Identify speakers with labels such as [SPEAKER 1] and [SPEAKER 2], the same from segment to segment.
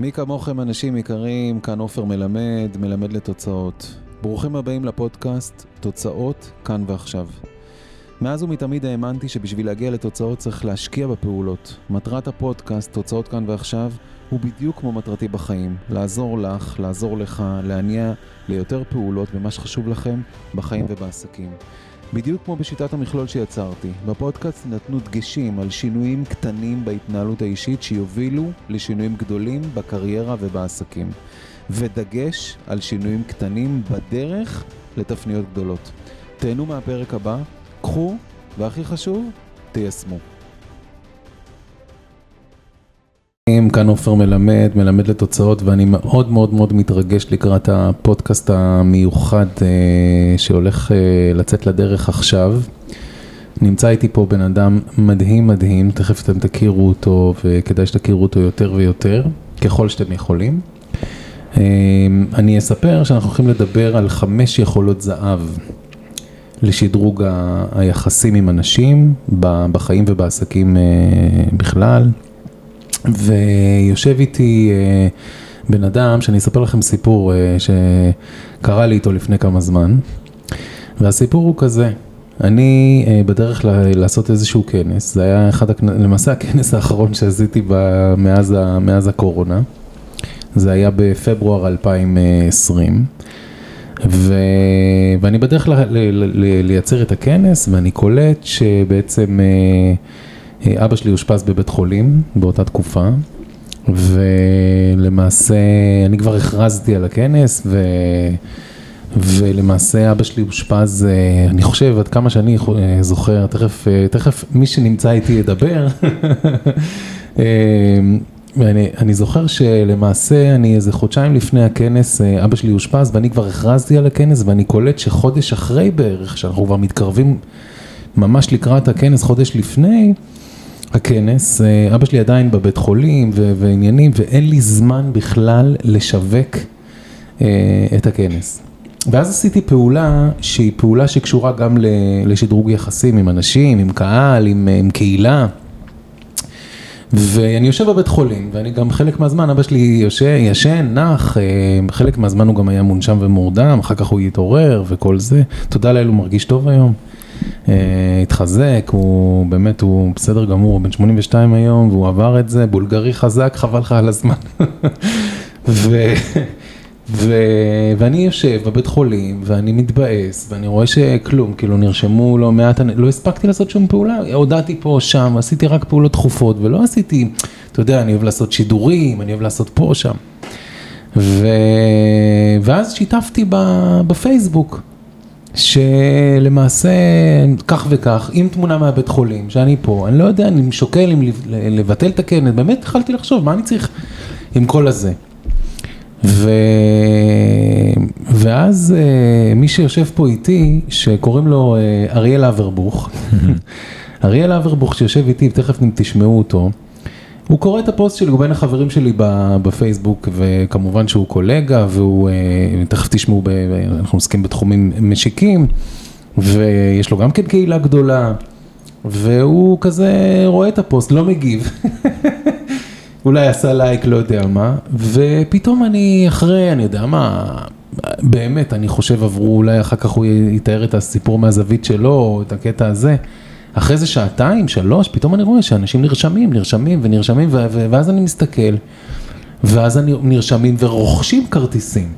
[SPEAKER 1] מי כמוכם אנשים יקרים, כאן עופר מלמד, מלמד לתוצאות. ברוכים הבאים לפודקאסט תוצאות כאן ועכשיו. מאז ומתמיד האמנתי שבשביל להגיע לתוצאות צריך להשקיע בפעולות. מטרת הפודקאסט, תוצאות כאן ועכשיו, הוא בדיוק כמו מטרתי בחיים. לעזור לך, לעזור לך, להניע ליותר פעולות במה שחשוב לכם בחיים ובעסקים. בדיוק כמו בשיטת המכלול שיצרתי, בפודקאסט נתנו דגשים על שינויים קטנים בהתנהלות האישית שיובילו לשינויים גדולים בקריירה ובעסקים. ודגש על שינויים קטנים בדרך לתפניות גדולות. תהנו מהפרק הבא, קחו, והכי חשוב, תיישמו. כאן עופר מלמד, מלמד לתוצאות, ואני מאוד מאוד מאוד מתרגש לקראת הפודקאסט המיוחד אה, שהולך אה, לצאת לדרך עכשיו. נמצא איתי פה בן אדם מדהים מדהים, תכף אתם תכירו אותו, וכדאי שתכירו אותו יותר ויותר, ככל שאתם יכולים. אה, אני אספר שאנחנו הולכים לדבר על חמש יכולות זהב לשדרוג היחסים עם אנשים, בחיים ובעסקים בכלל. ויושב איתי אה, בן אדם שאני אספר לכם סיפור אה, שקרה לי איתו לפני כמה זמן, והסיפור הוא כזה, אני אה, בדרך ל- לעשות איזשהו כנס, זה היה אחד, הכ... למעשה הכנס האחרון שעשיתי מאז, ה... מאז הקורונה, זה היה בפברואר 2020. ו... ואני בדרך ל... ל... ל... לייצר את הכנס ואני קולט שבעצם אבא שלי אושפז בבית חולים באותה תקופה, ולמעשה אני כבר הכרזתי על הכנס, ו... ולמעשה אבא שלי אושפז, אה, אני חושב, עד כמה שאני אה, זוכר, תכף, אה, תכף מי שנמצא איתי ידבר. ואני, אני זוכר שלמעשה אני איזה חודשיים לפני הכנס, אבא שלי אושפז ואני כבר הכרזתי על הכנס ואני קולט שחודש אחרי בערך, שאנחנו כבר מתקרבים ממש לקראת הכנס, חודש לפני, הכנס, אה, אבא שלי עדיין בבית חולים ועניינים, ואין לי זמן בכלל לשווק אה, את הכנס. ואז עשיתי פעולה שהיא פעולה שקשורה גם לשדרוג יחסים עם אנשים, עם קהל, עם, עם קהילה. ואני יושב בבית חולים, ואני גם חלק מהזמן, אבא שלי יושן, ישן, נח, אה, חלק מהזמן הוא גם היה מונשם ומורדם, אחר כך הוא יתעורר וכל זה. תודה לאל, הוא מרגיש טוב היום. אה, התחזק, הוא באמת, הוא בסדר גמור, הוא בן 82 היום, והוא עבר את זה, בולגרי חזק, חבל לך על הזמן. ו... ו... ואני יושב בבית חולים ואני מתבאס ואני רואה שכלום, כאילו נרשמו לא מעט, לא הספקתי לעשות שום פעולה, הודעתי פה, שם, עשיתי רק פעולות דחופות ולא עשיתי, אתה יודע, אני אוהב לעשות שידורים, אני אוהב לעשות פה, שם. ו... ואז שיתפתי בפייסבוק שלמעשה כך וכך, עם תמונה מהבית חולים, שאני פה, אני לא יודע, אני שוקל אם לבטל את הכנס, באמת התחלתי לחשוב, מה אני צריך עם כל הזה. ו... ואז uh, מי שיושב פה איתי, שקוראים לו uh, אריאל אברבוך, אריאל אברבוך שיושב איתי, ותכף תשמעו אותו, הוא קורא את הפוסט שלי, הוא בין החברים שלי בפייסבוק, וכמובן שהוא קולגה, והוא, אה, תכף תשמעו, אנחנו עוסקים בתחומים משיקים, ויש לו גם כן קהילה גדולה, והוא כזה רואה את הפוסט, לא מגיב. אולי עשה לייק, לא יודע מה, ופתאום אני אחרי, אני יודע מה, באמת, אני חושב עברו, אולי אחר כך הוא יתאר את הסיפור מהזווית שלו, או את הקטע הזה. אחרי זה שעתיים, שלוש, פתאום אני רואה שאנשים נרשמים, נרשמים ונרשמים, ואז אני מסתכל, ואז אני נרשמים ורוכשים כרטיסים.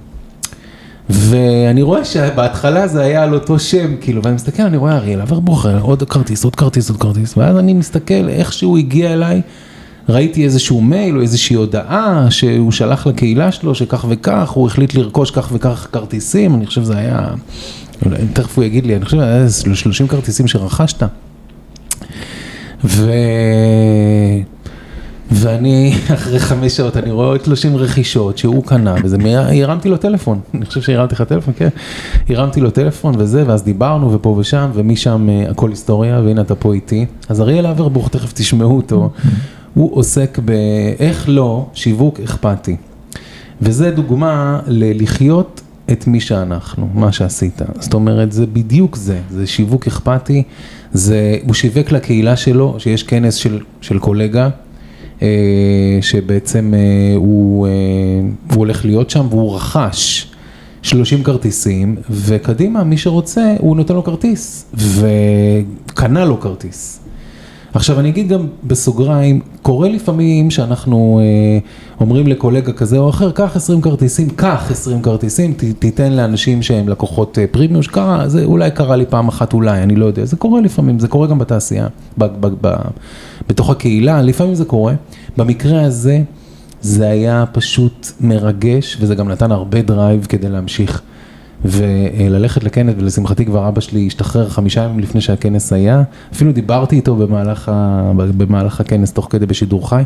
[SPEAKER 1] ואני רואה שבהתחלה זה היה על אותו שם, כאילו, ואני מסתכל, אני רואה אריאל אברבוכר, עוד כרטיס, עוד כרטיס, עוד כרטיס, ואז אני מסתכל איך שהוא הגיע אליי, ראיתי איזשהו מייל או איזושהי הודעה שהוא שלח לקהילה שלו, שכך וכך, הוא החליט לרכוש כך וכך כרטיסים, אני חושב שזה היה, תכף הוא יגיד לי, אני חושב שזה 30 כרטיסים שרכשת. ו... ואני, אחרי חמש שעות, אני רואה עוד 30 רכישות שהוא קנה, וזה, הרמתי לו טלפון, אני חושב שהרמתי לך טלפון, כן, הרמתי לו טלפון וזה, ואז דיברנו ופה ושם, ומשם אה, הכל היסטוריה, והנה אתה פה איתי. אז אריאל אברבוך, תכף תשמעו אותו, הוא עוסק באיך לא שיווק אכפתי. וזה דוגמה ללחיות את מי שאנחנו, מה שעשית. זאת אומרת, זה בדיוק זה, זה שיווק אכפתי, זה, הוא שיווק לקהילה שלו, שיש כנס של, של קולגה, שבעצם הוא, הוא הולך להיות שם והוא רכש 30 כרטיסים, וקדימה, מי שרוצה, הוא נותן לו כרטיס, וקנה לו כרטיס. עכשיו אני אגיד גם בסוגריים, קורה לפעמים שאנחנו אה, אומרים לקולגה כזה או אחר, קח 20 כרטיסים, קח 20 כרטיסים, ת, תיתן לאנשים שהם לקוחות אה, פרימיום, שקרה, זה אולי קרה לי פעם אחת אולי, אני לא יודע, זה קורה לפעמים, זה קורה גם בתעשייה, ב, ב, ב, בתוך הקהילה, לפעמים זה קורה. במקרה הזה, זה היה פשוט מרגש, וזה גם נתן הרבה דרייב כדי להמשיך. וללכת לכנס, ולשמחתי כבר אבא שלי השתחרר חמישה ימים לפני שהכנס היה, אפילו דיברתי איתו במהלך, ה, במהלך הכנס תוך כדי בשידור חי.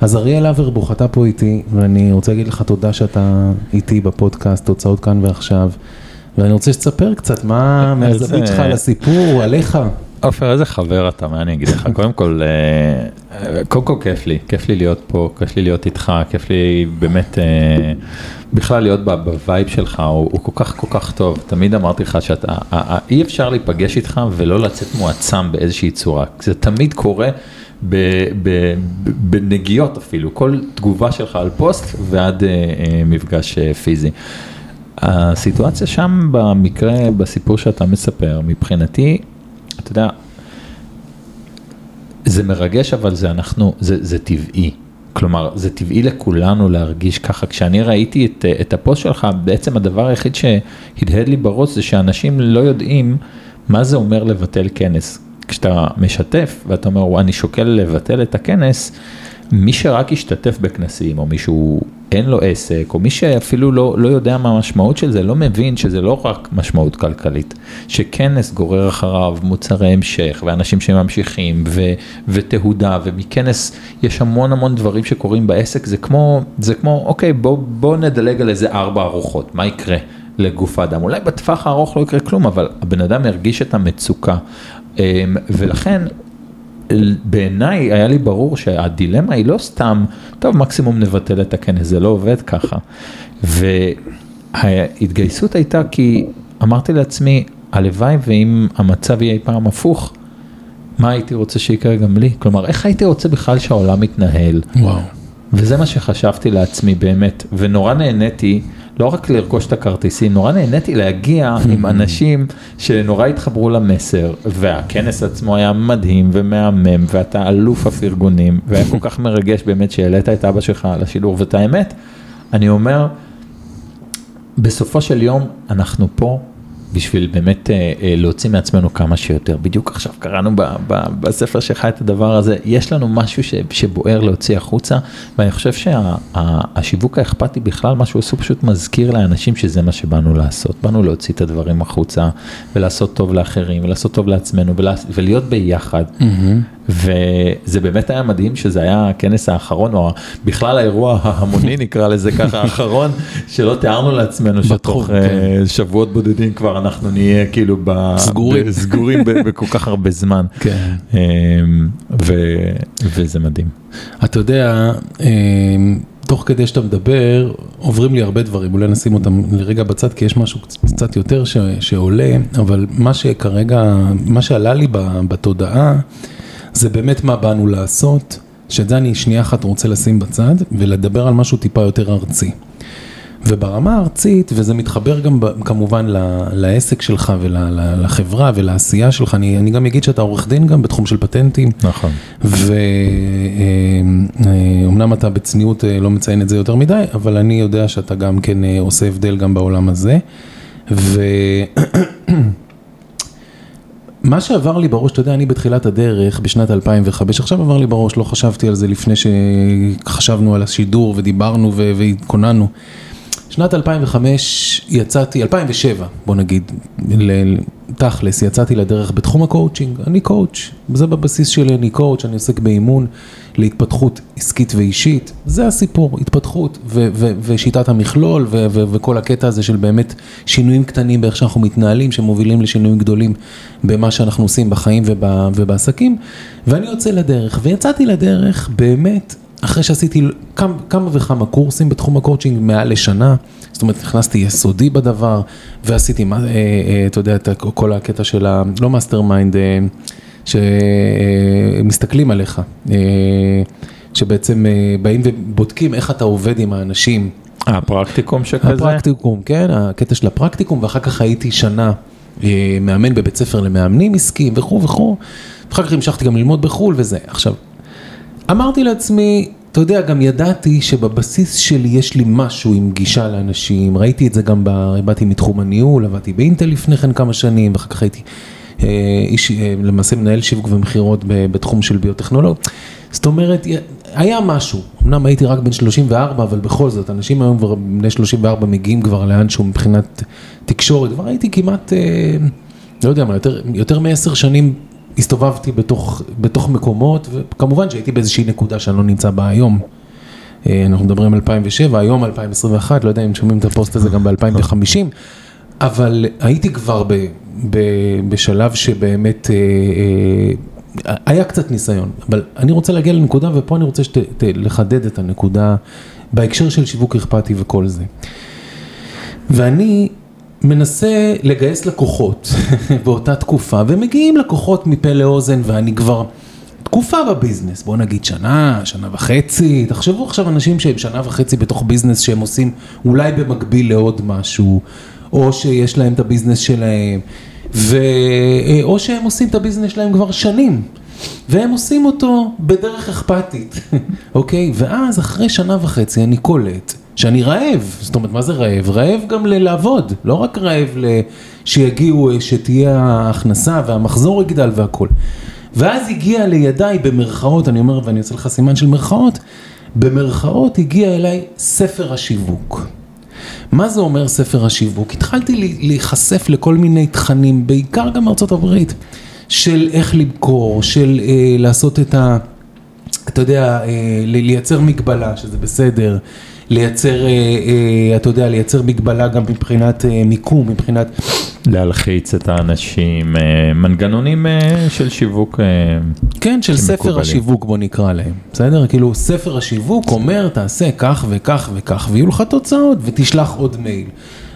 [SPEAKER 1] אז אריאל אברבוך, אתה פה איתי, ואני רוצה להגיד לך תודה שאתה איתי בפודקאסט, תוצאות כאן ועכשיו, ואני רוצה שתספר קצת מה מהזווית שלך על הסיפור, עליך.
[SPEAKER 2] עופר, איזה חבר אתה, מה אני אגיד לך? קודם כל, אה, קודם כל כיף לי, כיף לי להיות פה, כיף לי להיות איתך, כיף לי באמת אה, בכלל להיות בווייב שלך, הוא, הוא כל כך כל כך טוב. תמיד אמרתי לך שאתה, אי אפשר להיפגש איתך ולא לצאת מועצם באיזושהי צורה. זה תמיד קורה. בנגיעות אפילו, כל תגובה שלך על פוסט ועד אה, מפגש פיזי. הסיטואציה שם במקרה, בסיפור שאתה מספר, מבחינתי, אתה יודע, זה מרגש, אבל זה אנחנו, זה, זה טבעי. כלומר, זה טבעי לכולנו להרגיש ככה. כשאני ראיתי את, את הפוסט שלך, בעצם הדבר היחיד שהדהד לי בראש זה שאנשים לא יודעים מה זה אומר לבטל כנס. כשאתה משתף ואתה אומר, אני שוקל לבטל את הכנס, מי שרק השתתף בכנסים, או מישהו אין לו עסק, או מי שאפילו לא, לא יודע מה המשמעות של זה, לא מבין שזה לא רק משמעות כלכלית, שכנס גורר אחריו מוצרי המשך, ואנשים שממשיכים, ו, ותהודה, ומכנס יש המון המון דברים שקורים בעסק, זה כמו, זה כמו, אוקיי, בוא, בוא נדלג על איזה ארבע ארוחות, מה יקרה? לגוף האדם, אולי בטווח הארוך לא יקרה כלום, אבל הבן אדם ירגיש את המצוקה, אמ, ולכן בעיניי היה לי ברור שהדילמה היא לא סתם, טוב מקסימום נבטל את הכנס, זה לא עובד ככה. וההתגייסות הייתה כי אמרתי לעצמי, הלוואי ואם המצב יהיה אי פעם הפוך, מה הייתי רוצה שיקרה גם לי? כלומר, איך הייתי רוצה בכלל שהעולם יתנהל?
[SPEAKER 1] וואו.
[SPEAKER 2] וזה מה שחשבתי לעצמי באמת, ונורא נהניתי לא רק לרכוש את הכרטיסים, נורא נהניתי להגיע עם אנשים שנורא התחברו למסר, והכנס עצמו היה מדהים ומהמם, ואתה אלוף הפרגונים, והיה כל כך מרגש באמת שהעלית את אבא שלך לשידור, ואת האמת, אני אומר, בסופו של יום אנחנו פה בשביל באמת אה, אה, להוציא מעצמנו כמה שיותר. בדיוק עכשיו קראנו בספר שלך את הדבר הזה, יש לנו משהו ש, שבוער להוציא החוצה, ואני חושב שהשיווק שה, האכפתי בכלל, מה שהוא עשו פשוט מזכיר לאנשים שזה מה שבאנו לעשות. באנו להוציא את הדברים החוצה, ולעשות טוב לאחרים, ולעשות טוב לעצמנו, ולה, ולהיות ביחד. Mm-hmm. וזה באמת היה מדהים שזה היה הכנס האחרון, או בכלל האירוע ההמוני נקרא לזה ככה, האחרון, שלא תיארנו לעצמנו שתוך אה, כן. שבועות בודדים כבר אנחנו נהיה כאילו
[SPEAKER 1] סגורים,
[SPEAKER 2] סגורים בכל כך הרבה זמן.
[SPEAKER 1] כן.
[SPEAKER 2] אמ, ו, וזה מדהים.
[SPEAKER 1] אתה יודע, אמ, תוך כדי שאתה מדבר, עוברים לי הרבה דברים, אולי נשים אותם לרגע בצד, כי יש משהו קצת יותר ש, שעולה, אבל מה שכרגע, מה שעלה לי בתודעה, זה באמת מה באנו לעשות, שאת זה אני שנייה אחת רוצה לשים בצד ולדבר על משהו טיפה יותר ארצי. וברמה הארצית, וזה מתחבר גם כמובן לעסק שלך ולחברה ולעשייה שלך, אני, אני גם אגיד שאתה עורך דין גם בתחום של פטנטים.
[SPEAKER 2] נכון.
[SPEAKER 1] ואומנם אתה בצניעות אה, לא מציין את זה יותר מדי, אבל אני יודע שאתה גם כן אה, עושה הבדל גם בעולם הזה. ו... מה שעבר לי בראש, אתה יודע, אני בתחילת הדרך, בשנת 2005, עכשיו עבר לי בראש, לא חשבתי על זה לפני שחשבנו על השידור ודיברנו והתכוננו. שנת 2005 יצאתי, 2007 בוא נגיד, תכלס, יצאתי לדרך בתחום הקואוצ'ינג, אני קואוצ', זה בבסיס שלי, אני קואוצ', אני עוסק באימון להתפתחות עסקית ואישית, זה הסיפור, התפתחות ו- ו- ושיטת המכלול ו- ו- וכל הקטע הזה של באמת שינויים קטנים באיך שאנחנו מתנהלים, שמובילים לשינויים גדולים במה שאנחנו עושים בחיים וב- ובעסקים, ואני יוצא לדרך, ויצאתי לדרך באמת אחרי שעשיתי כמה, כמה וכמה קורסים בתחום הקואוצ'ינג מעל לשנה, זאת אומרת נכנסתי יסודי בדבר ועשיתי, אה, אה, אתה יודע, את כל הקטע של ה... לא mastermind, אה, שמסתכלים עליך, שבעצם אה, באים ובודקים איך אתה עובד עם האנשים.
[SPEAKER 2] הפרקטיקום שכזה?
[SPEAKER 1] הפרקטיקום, כן, הקטע של הפרקטיקום, ואחר כך הייתי שנה אה, מאמן בבית ספר למאמנים עסקיים וכו' וכו', ואחר כך המשכתי גם ללמוד בחו"ל וזה. עכשיו, אמרתי לעצמי, אתה יודע, גם ידעתי שבבסיס שלי יש לי משהו עם גישה לאנשים, ראיתי את זה גם, ב... באתי מתחום הניהול, עבדתי באינטל לפני כן כמה שנים, ואחר כך הייתי אה, איש, אה, למעשה מנהל שיווק ומכירות בתחום של ביוטכנולוגיה. זאת אומרת, היה משהו, אמנם הייתי רק בן 34, אבל בכל זאת, אנשים היום כבר בני 34 מגיעים כבר לאנשהו מבחינת תקשורת, כבר הייתי כמעט, אה, לא יודע מה, יותר מעשר שנים הסתובבתי בתוך, בתוך מקומות, וכמובן שהייתי באיזושהי נקודה שאני לא נמצא בה היום. אה, אנחנו מדברים על 2007, היום 2021, לא יודע אם שומעים את הפוסט הזה גם ב-2050, אבל הייתי כבר ב, ב, בשלב שבאמת אה, אה, היה קצת ניסיון, אבל אני רוצה להגיע לנקודה, ופה אני רוצה שת, לחדד את הנקודה בהקשר של שיווק אכפתי וכל זה. ואני מנסה לגייס לקוחות באותה תקופה, ומגיעים לקוחות מפה לאוזן, ואני כבר תקופה בביזנס, בוא נגיד שנה, שנה וחצי, תחשבו עכשיו אנשים שהם שנה וחצי בתוך ביזנס שהם עושים אולי במקביל לעוד משהו, או שיש להם את הביזנס שלהם, ו... או שהם עושים את הביזנס שלהם כבר שנים. והם עושים אותו בדרך אכפתית, אוקיי? ואז אחרי שנה וחצי אני קולט שאני רעב, זאת אומרת, מה זה רעב? רעב גם לעבוד, לא רק רעב שיגיעו, שתהיה ההכנסה והמחזור יגדל והכל. ואז הגיע לידיי במרכאות, אני אומר, ואני עושה לך סימן של מרכאות, במרכאות הגיע אליי ספר השיווק. מה זה אומר ספר השיווק? התחלתי להיחשף לכל מיני תכנים, בעיקר גם ארצות הברית, של איך למכור, של אה, לעשות את ה... אתה יודע, אה, לייצר מגבלה, שזה בסדר. לייצר, אה, אה, אתה יודע, לייצר מגבלה גם מבחינת אה, מיקום, מבחינת...
[SPEAKER 2] להלחיץ את האנשים, מנגנונים של שיווק.
[SPEAKER 1] כן, של ספר מקובלים. השיווק בוא נקרא להם, בסדר? כאילו ספר השיווק אומר תעשה כך וכך וכך ויהיו לך תוצאות ותשלח עוד מייל.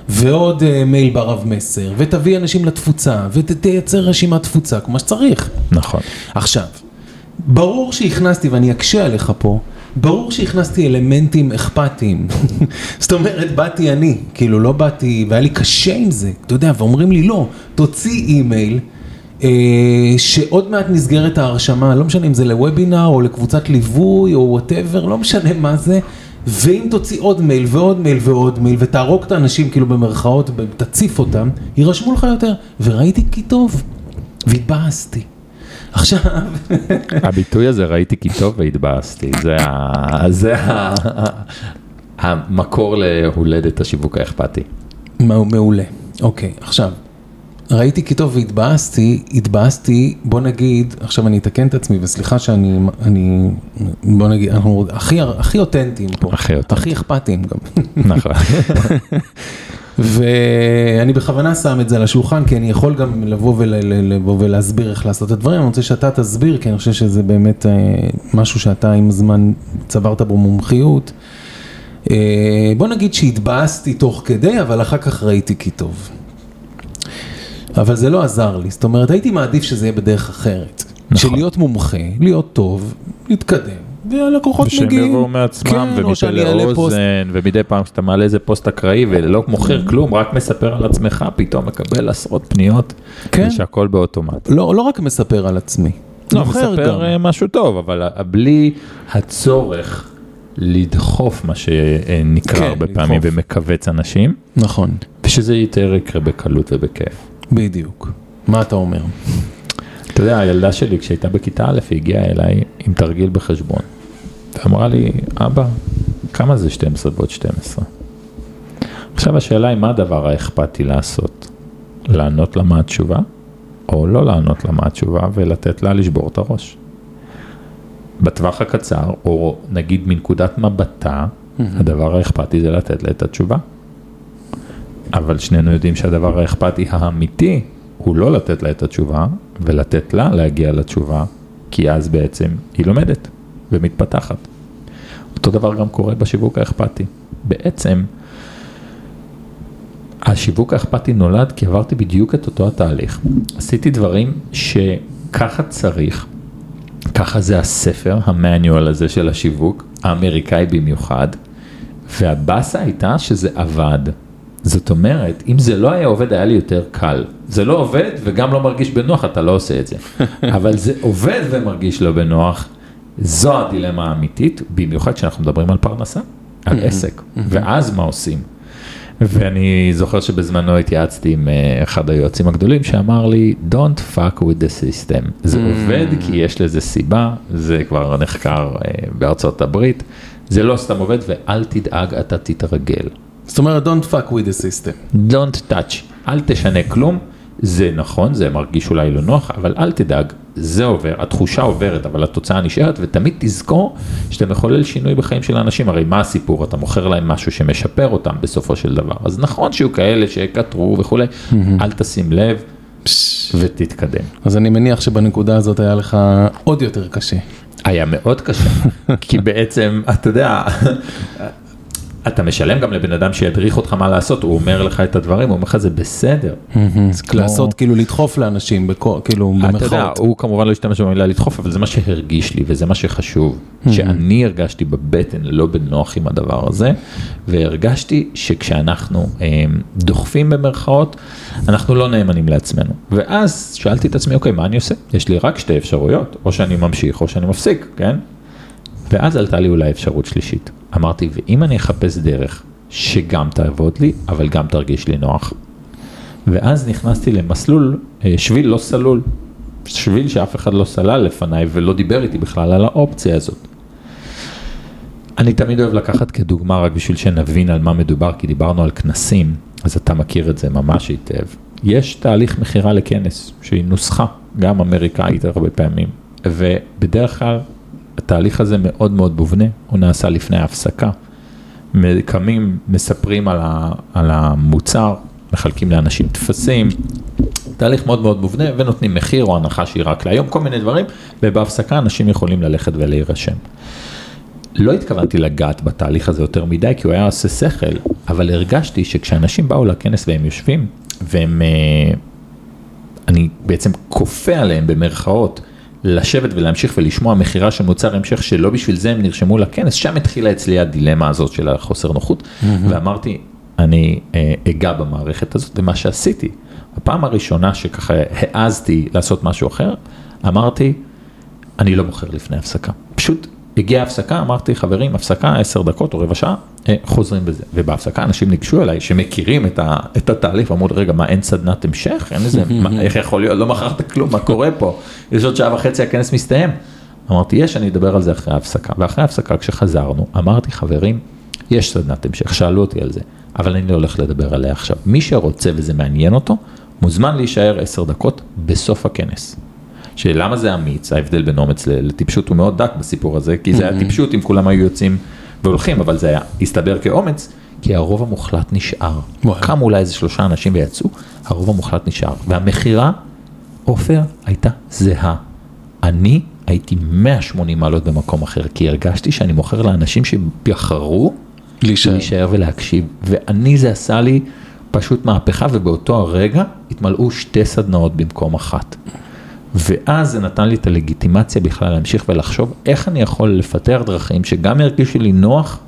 [SPEAKER 1] ועוד מייל ברב מסר, ותביא אנשים לתפוצה, ותייצר רשימת תפוצה כמו שצריך.
[SPEAKER 2] נכון.
[SPEAKER 1] עכשיו, ברור שהכנסתי, ואני אקשה עליך פה, ברור שהכנסתי אלמנטים אכפתיים, זאת אומרת באתי אני, כאילו לא באתי, והיה לי קשה עם זה, אתה יודע, ואומרים לי לא, תוציא אימייל, אה, שעוד מעט נסגרת ההרשמה, לא משנה אם זה לוובינר או לקבוצת ליווי או whatever, לא משנה מה זה, ואם תוציא עוד מייל ועוד מייל ועוד מייל ותהרוג את האנשים כאילו במרכאות, תציף אותם, יירשמו לך יותר, וראיתי כי טוב, והתבאסתי. עכשיו...
[SPEAKER 2] הביטוי הזה ראיתי כי טוב והתבאסתי, זה, ה... זה ה... המקור להולדת השיווק האכפתי.
[SPEAKER 1] מעולה, אוקיי, עכשיו, ראיתי כי טוב והתבאסתי, התבאסתי, בוא נגיד, עכשיו אני אתקן את עצמי, וסליחה שאני, אני, בוא נגיד, אנחנו הכי, הכי אותנטיים פה,
[SPEAKER 2] הכי אותנטיים,
[SPEAKER 1] הכי אכפתיים גם.
[SPEAKER 2] נכון.
[SPEAKER 1] ואני בכוונה שם את זה על השולחן, כי אני יכול גם לבוא, ול, לבוא ולהסביר איך לעשות את הדברים, אני רוצה שאתה תסביר, כי אני חושב שזה באמת אה, משהו שאתה עם הזמן צברת בו מומחיות. אה, בוא נגיד שהתבאסתי תוך כדי, אבל אחר כך ראיתי כי טוב. אבל זה לא עזר לי, זאת אומרת, הייתי מעדיף שזה יהיה בדרך אחרת. נכון. של להיות מומחה, להיות טוב, להתקדם. והלקוחות
[SPEAKER 2] מגיעים. ושהם יבואו מעצמם, כן, ומפה לאוזן, ומדי פעם כשאתה מעלה איזה פוסט אקראי ולא מוכר כלום, רק מספר על עצמך, פתאום מקבל עשרות פניות, כן. ושהכל באוטומט.
[SPEAKER 1] לא, לא רק מספר על עצמי.
[SPEAKER 2] לא, מספר גם. אה, משהו טוב, אבל בלי הצורך לדחוף מה שנקרא כן, הרבה לדחוף. פעמים ומכווץ אנשים.
[SPEAKER 1] נכון.
[SPEAKER 2] ושזה יותר יקרה בקלות ובכיף.
[SPEAKER 1] בדיוק. מה אתה אומר?
[SPEAKER 2] אתה יודע, הילדה שלי כשהייתה בכיתה א', היא הגיעה אליי עם תרגיל בחשבון. ואמרה לי, אבא, כמה זה 12 ועוד 12? עכשיו השאלה היא, מה הדבר האכפתי לעשות? לענות לה מה התשובה, או לא לענות לה מה התשובה ולתת לה לשבור את הראש? בטווח הקצר, או נגיד מנקודת מבטה, הדבר האכפתי זה לתת לה את התשובה. אבל שנינו יודעים שהדבר האכפתי האמיתי הוא לא לתת לה את התשובה, ולתת לה להגיע לתשובה, כי אז בעצם היא לומדת ומתפתחת. אותו דבר גם קורה בשיווק האכפתי. בעצם, השיווק האכפתי נולד כי עברתי בדיוק את אותו התהליך. עשיתי דברים שככה צריך, ככה זה הספר, המאניואל הזה של השיווק, האמריקאי במיוחד, והבאסה הייתה שזה עבד. זאת אומרת, אם זה לא היה עובד, היה לי יותר קל. זה לא עובד וגם לא מרגיש בנוח, אתה לא עושה את זה. אבל זה עובד ומרגיש לא בנוח, זו הדילמה האמיתית, במיוחד כשאנחנו מדברים על פרנסה, על עסק, ואז מה עושים? ואני זוכר שבזמנו התייעצתי עם אה, אחד היועצים הגדולים שאמר לי, Don't fuck with the system. זה עובד כי יש לזה סיבה, זה כבר נחקר אה, בארצות הברית, זה לא סתם עובד ואל תדאג, אתה תתרגל.
[SPEAKER 1] זאת אומרת, don't fuck with the system.
[SPEAKER 2] Don't touch, אל תשנה כלום, זה נכון, זה מרגיש אולי לא נוח, אבל אל תדאג, זה עובר, התחושה עוברת, אבל התוצאה נשארת, ותמיד תזכור שאתה מחולל שינוי בחיים של האנשים, הרי מה הסיפור, אתה מוכר להם משהו שמשפר אותם בסופו של דבר, אז נכון שיהיו כאלה שקטרו וכולי, אל תשים לב ותתקדם.
[SPEAKER 1] אז אני מניח שבנקודה הזאת היה לך עוד יותר קשה.
[SPEAKER 2] היה מאוד קשה, כי בעצם, אתה יודע, אתה משלם גם לבן אדם שידריך אותך מה לעשות, הוא אומר לך את הדברים, הוא אומר לך זה בסדר.
[SPEAKER 1] לעשות, כאילו לדחוף לאנשים, כאילו
[SPEAKER 2] אתה יודע,
[SPEAKER 1] במרכאות.
[SPEAKER 2] הוא כמובן לא השתמש במילה לדחוף, אבל זה מה שהרגיש לי וזה מה שחשוב, שאני הרגשתי בבטן לא בנוח עם הדבר הזה, והרגשתי שכשאנחנו אה, דוחפים במרכאות, אנחנו לא נאמנים לעצמנו. ואז שאלתי את עצמי, אוקיי, מה אני עושה? יש לי רק שתי אפשרויות, או שאני ממשיך או שאני מפסיק, כן? ואז עלתה לי אולי אפשרות שלישית. אמרתי, ואם אני אחפש דרך שגם תעבוד לי, אבל גם תרגיש לי נוח. ואז נכנסתי למסלול, אה, שביל לא סלול, שביל שאף אחד לא סלל לפניי ולא דיבר איתי בכלל על האופציה הזאת. אני תמיד אוהב לקחת כדוגמה רק בשביל שנבין על מה מדובר, כי דיברנו על כנסים, אז אתה מכיר את זה ממש היטב. יש תהליך מכירה לכנס, שהיא נוסחה, גם אמריקאית הרבה פעמים, ובדרך כלל התהליך הזה מאוד מאוד מובנה, הוא נעשה לפני ההפסקה. קמים, מספרים על, ה, על המוצר, מחלקים לאנשים טפסים, תהליך מאוד מאוד מובנה ונותנים מחיר או הנחה שהיא רק להיום, כל מיני דברים, ובהפסקה אנשים יכולים ללכת ולהירשם. לא התכוונתי לגעת בתהליך הזה יותר מדי, כי הוא היה עושה שכל, אבל הרגשתי שכשאנשים באו לכנס והם יושבים, והם, אה, אני בעצם כופה עליהם במרכאות, לשבת ולהמשיך ולשמוע מכירה של מוצר המשך שלא בשביל זה הם נרשמו לכנס, שם התחילה אצלי הדילמה הזאת של החוסר נוחות, ואמרתי, אני אה, אגע במערכת הזאת, ומה שעשיתי, הפעם הראשונה שככה העזתי לעשות משהו אחר, אמרתי, אני לא מוכר לפני הפסקה. פשוט הגיעה הפסקה, אמרתי, חברים, הפסקה, עשר דקות או רבע שעה, אה, חוזרים בזה. ובהפסקה אנשים ניגשו אליי, שמכירים את, ה, את התהליך, ואמרו, רגע, מה, אין סדנת המשך? אין איזה, מה, איך יכול להיות? לא מכרת כלום, מה קורה פה? יש עוד שעה וחצי, הכנס מסתיים. אמרתי, יש, אני אדבר על זה אחרי ההפסקה. ואחרי ההפסקה, כשחזרנו, אמרתי, חברים, יש סדנת המשך, שאלו אותי על זה, אבל אני לא הולך לדבר עליה עכשיו. מי שרוצה וזה מעניין אותו, מוזמן להישאר עשר דקות בסוף הכנס. שלמה זה אמיץ, ההבדל בין אומץ לטיפשות הוא מאוד דק בסיפור הזה, כי זה היה טיפשות אם כולם היו יוצאים והולכים, אבל זה היה, הסתבר כאומץ, כי הרוב המוחלט נשאר. קמו אולי איזה שלושה אנשים ויצאו, הרוב המוחלט נשאר. והמכירה, עופר, הייתה זהה. אני הייתי 180 מעלות במקום אחר, כי הרגשתי שאני מוכר לאנשים שבחרו
[SPEAKER 1] להישאר.
[SPEAKER 2] להישאר ולהקשיב, ואני זה עשה לי פשוט מהפכה, ובאותו הרגע התמלאו שתי סדנאות במקום אחת. ואז זה נתן לי את הלגיטימציה בכלל להמשיך ולחשוב איך אני יכול לפתח דרכים שגם ירגישו לי נוח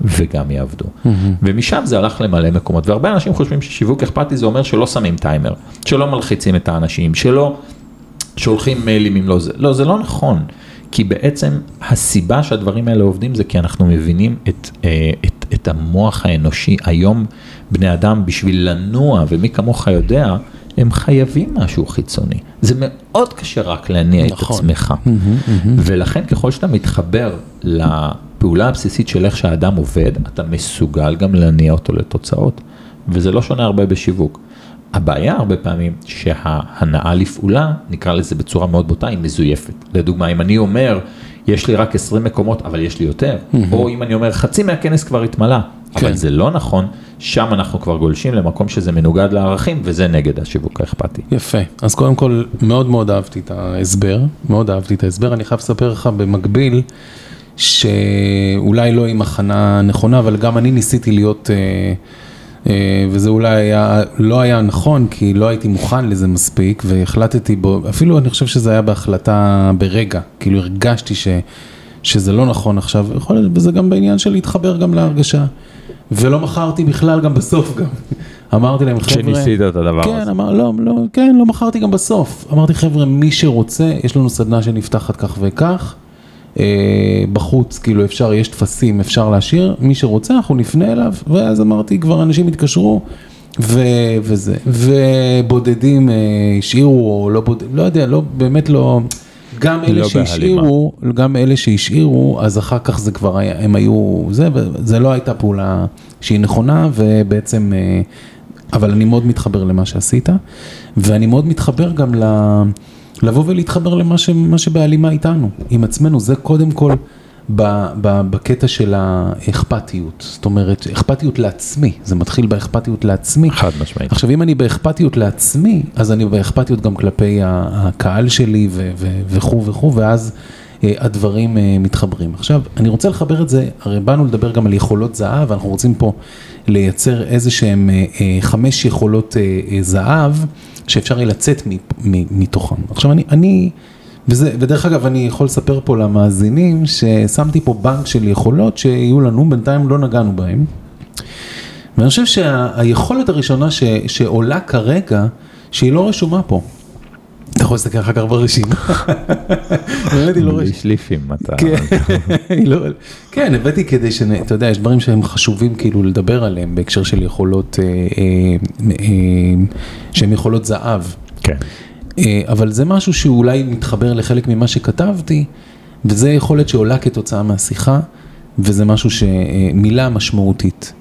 [SPEAKER 2] וגם יעבדו. ומשם זה הלך למלא מקומות, והרבה אנשים חושבים ששיווק אכפתי זה אומר שלא שמים טיימר, שלא מלחיצים את האנשים, שלא שולחים מיילים אם לא זה, לא, זה לא נכון. כי בעצם הסיבה שהדברים האלה עובדים זה כי אנחנו מבינים את, אה, את, את המוח האנושי. היום בני אדם בשביל לנוע, ומי כמוך יודע, הם חייבים משהו חיצוני. זה מאוד קשה רק להניע את
[SPEAKER 1] נכון.
[SPEAKER 2] עצמך. ולכן ככל שאתה מתחבר לפעולה הבסיסית של איך שהאדם עובד, אתה מסוגל גם להניע אותו לתוצאות. וזה לא שונה הרבה בשיווק. הבעיה הרבה פעמים שההנאה לפעולה, נקרא לזה בצורה מאוד בוטה, היא מזויפת. לדוגמה, אם אני אומר, יש לי רק 20 מקומות, אבל יש לי יותר, או אם אני אומר, חצי מהכנס כבר התמלא,
[SPEAKER 1] כן.
[SPEAKER 2] אבל זה לא נכון, שם אנחנו כבר גולשים למקום שזה מנוגד לערכים, וזה נגד השיווק האכפתי.
[SPEAKER 1] יפה, אז קודם כל מאוד מאוד אהבתי את ההסבר, מאוד אהבתי את ההסבר, אני חייב לספר לך במקביל, שאולי לא עם הכנה נכונה, אבל גם אני ניסיתי להיות, אה, אה, וזה אולי היה, לא היה נכון, כי לא הייתי מוכן לזה מספיק, והחלטתי בו, אפילו אני חושב שזה היה בהחלטה ברגע, כאילו הרגשתי ש, שזה לא נכון עכשיו, יכול להיות, וזה גם בעניין של להתחבר גם להרגשה. ולא מכרתי בכלל גם בסוף גם. אמרתי להם, חבר'ה...
[SPEAKER 2] כשניסית את הדבר
[SPEAKER 1] כן,
[SPEAKER 2] הזה.
[SPEAKER 1] אמר, לא, לא, כן, לא מכרתי גם בסוף. אמרתי, חבר'ה, מי שרוצה, יש לנו סדנה שנפתחת כך וכך. אה, בחוץ, כאילו אפשר, יש טפסים, אפשר להשאיר, מי שרוצה, אנחנו נפנה אליו, ואז אמרתי, כבר אנשים התקשרו, ו, וזה, ובודדים אה, השאירו, או לא בודדים, לא יודע, לא, באמת לא, גם אלה
[SPEAKER 2] לא
[SPEAKER 1] שהשאירו, גם אלה שהשאירו, אז אחר כך זה כבר היה, הם היו, זה, וזה לא הייתה פעולה שהיא נכונה, ובעצם, אה, אבל אני מאוד מתחבר למה שעשית, ואני מאוד מתחבר גם ל... לבוא ולהתחבר למה ש, מה שבהלימה איתנו, עם עצמנו, זה קודם כל בקטע של האכפתיות, זאת אומרת, אכפתיות לעצמי, זה מתחיל באכפתיות לעצמי.
[SPEAKER 2] חד משמעית.
[SPEAKER 1] עכשיו, אם אני באכפתיות לעצמי, אז אני באכפתיות גם כלפי הקהל שלי וכו' וכו', ואז אה, הדברים אה, מתחברים. עכשיו, אני רוצה לחבר את זה, הרי באנו לדבר גם על יכולות זהב, אנחנו רוצים פה לייצר איזה שהם אה, אה, חמש יכולות אה, אה, זהב, שאפשר יהיה לצאת מתוכן. עכשיו, אני, אני וזה, ודרך אגב, אני יכול לספר פה למאזינים, ששמתי פה בנק של יכולות שיהיו לנו, בינתיים לא נגענו בהם. ואני חושב שהיכולת הראשונה ש, שעולה כרגע, שהיא לא רשומה פה. אתה יכול להסתכל אחר כך ברשימה. באמת היא לא
[SPEAKER 2] בלי
[SPEAKER 1] רשומה.
[SPEAKER 2] שליפים אתה...
[SPEAKER 1] כן, לא- כן, הבאתי כדי ש... אתה יודע, יש דברים שהם חשובים כאילו לדבר עליהם בהקשר של יכולות, אה, אה, אה, שהן יכולות זהב.
[SPEAKER 2] כן.
[SPEAKER 1] אה, אבל זה משהו שאולי מתחבר לחלק ממה שכתבתי, וזה יכולת שעולה כתוצאה מהשיחה, וזה משהו שמילה משמעותית,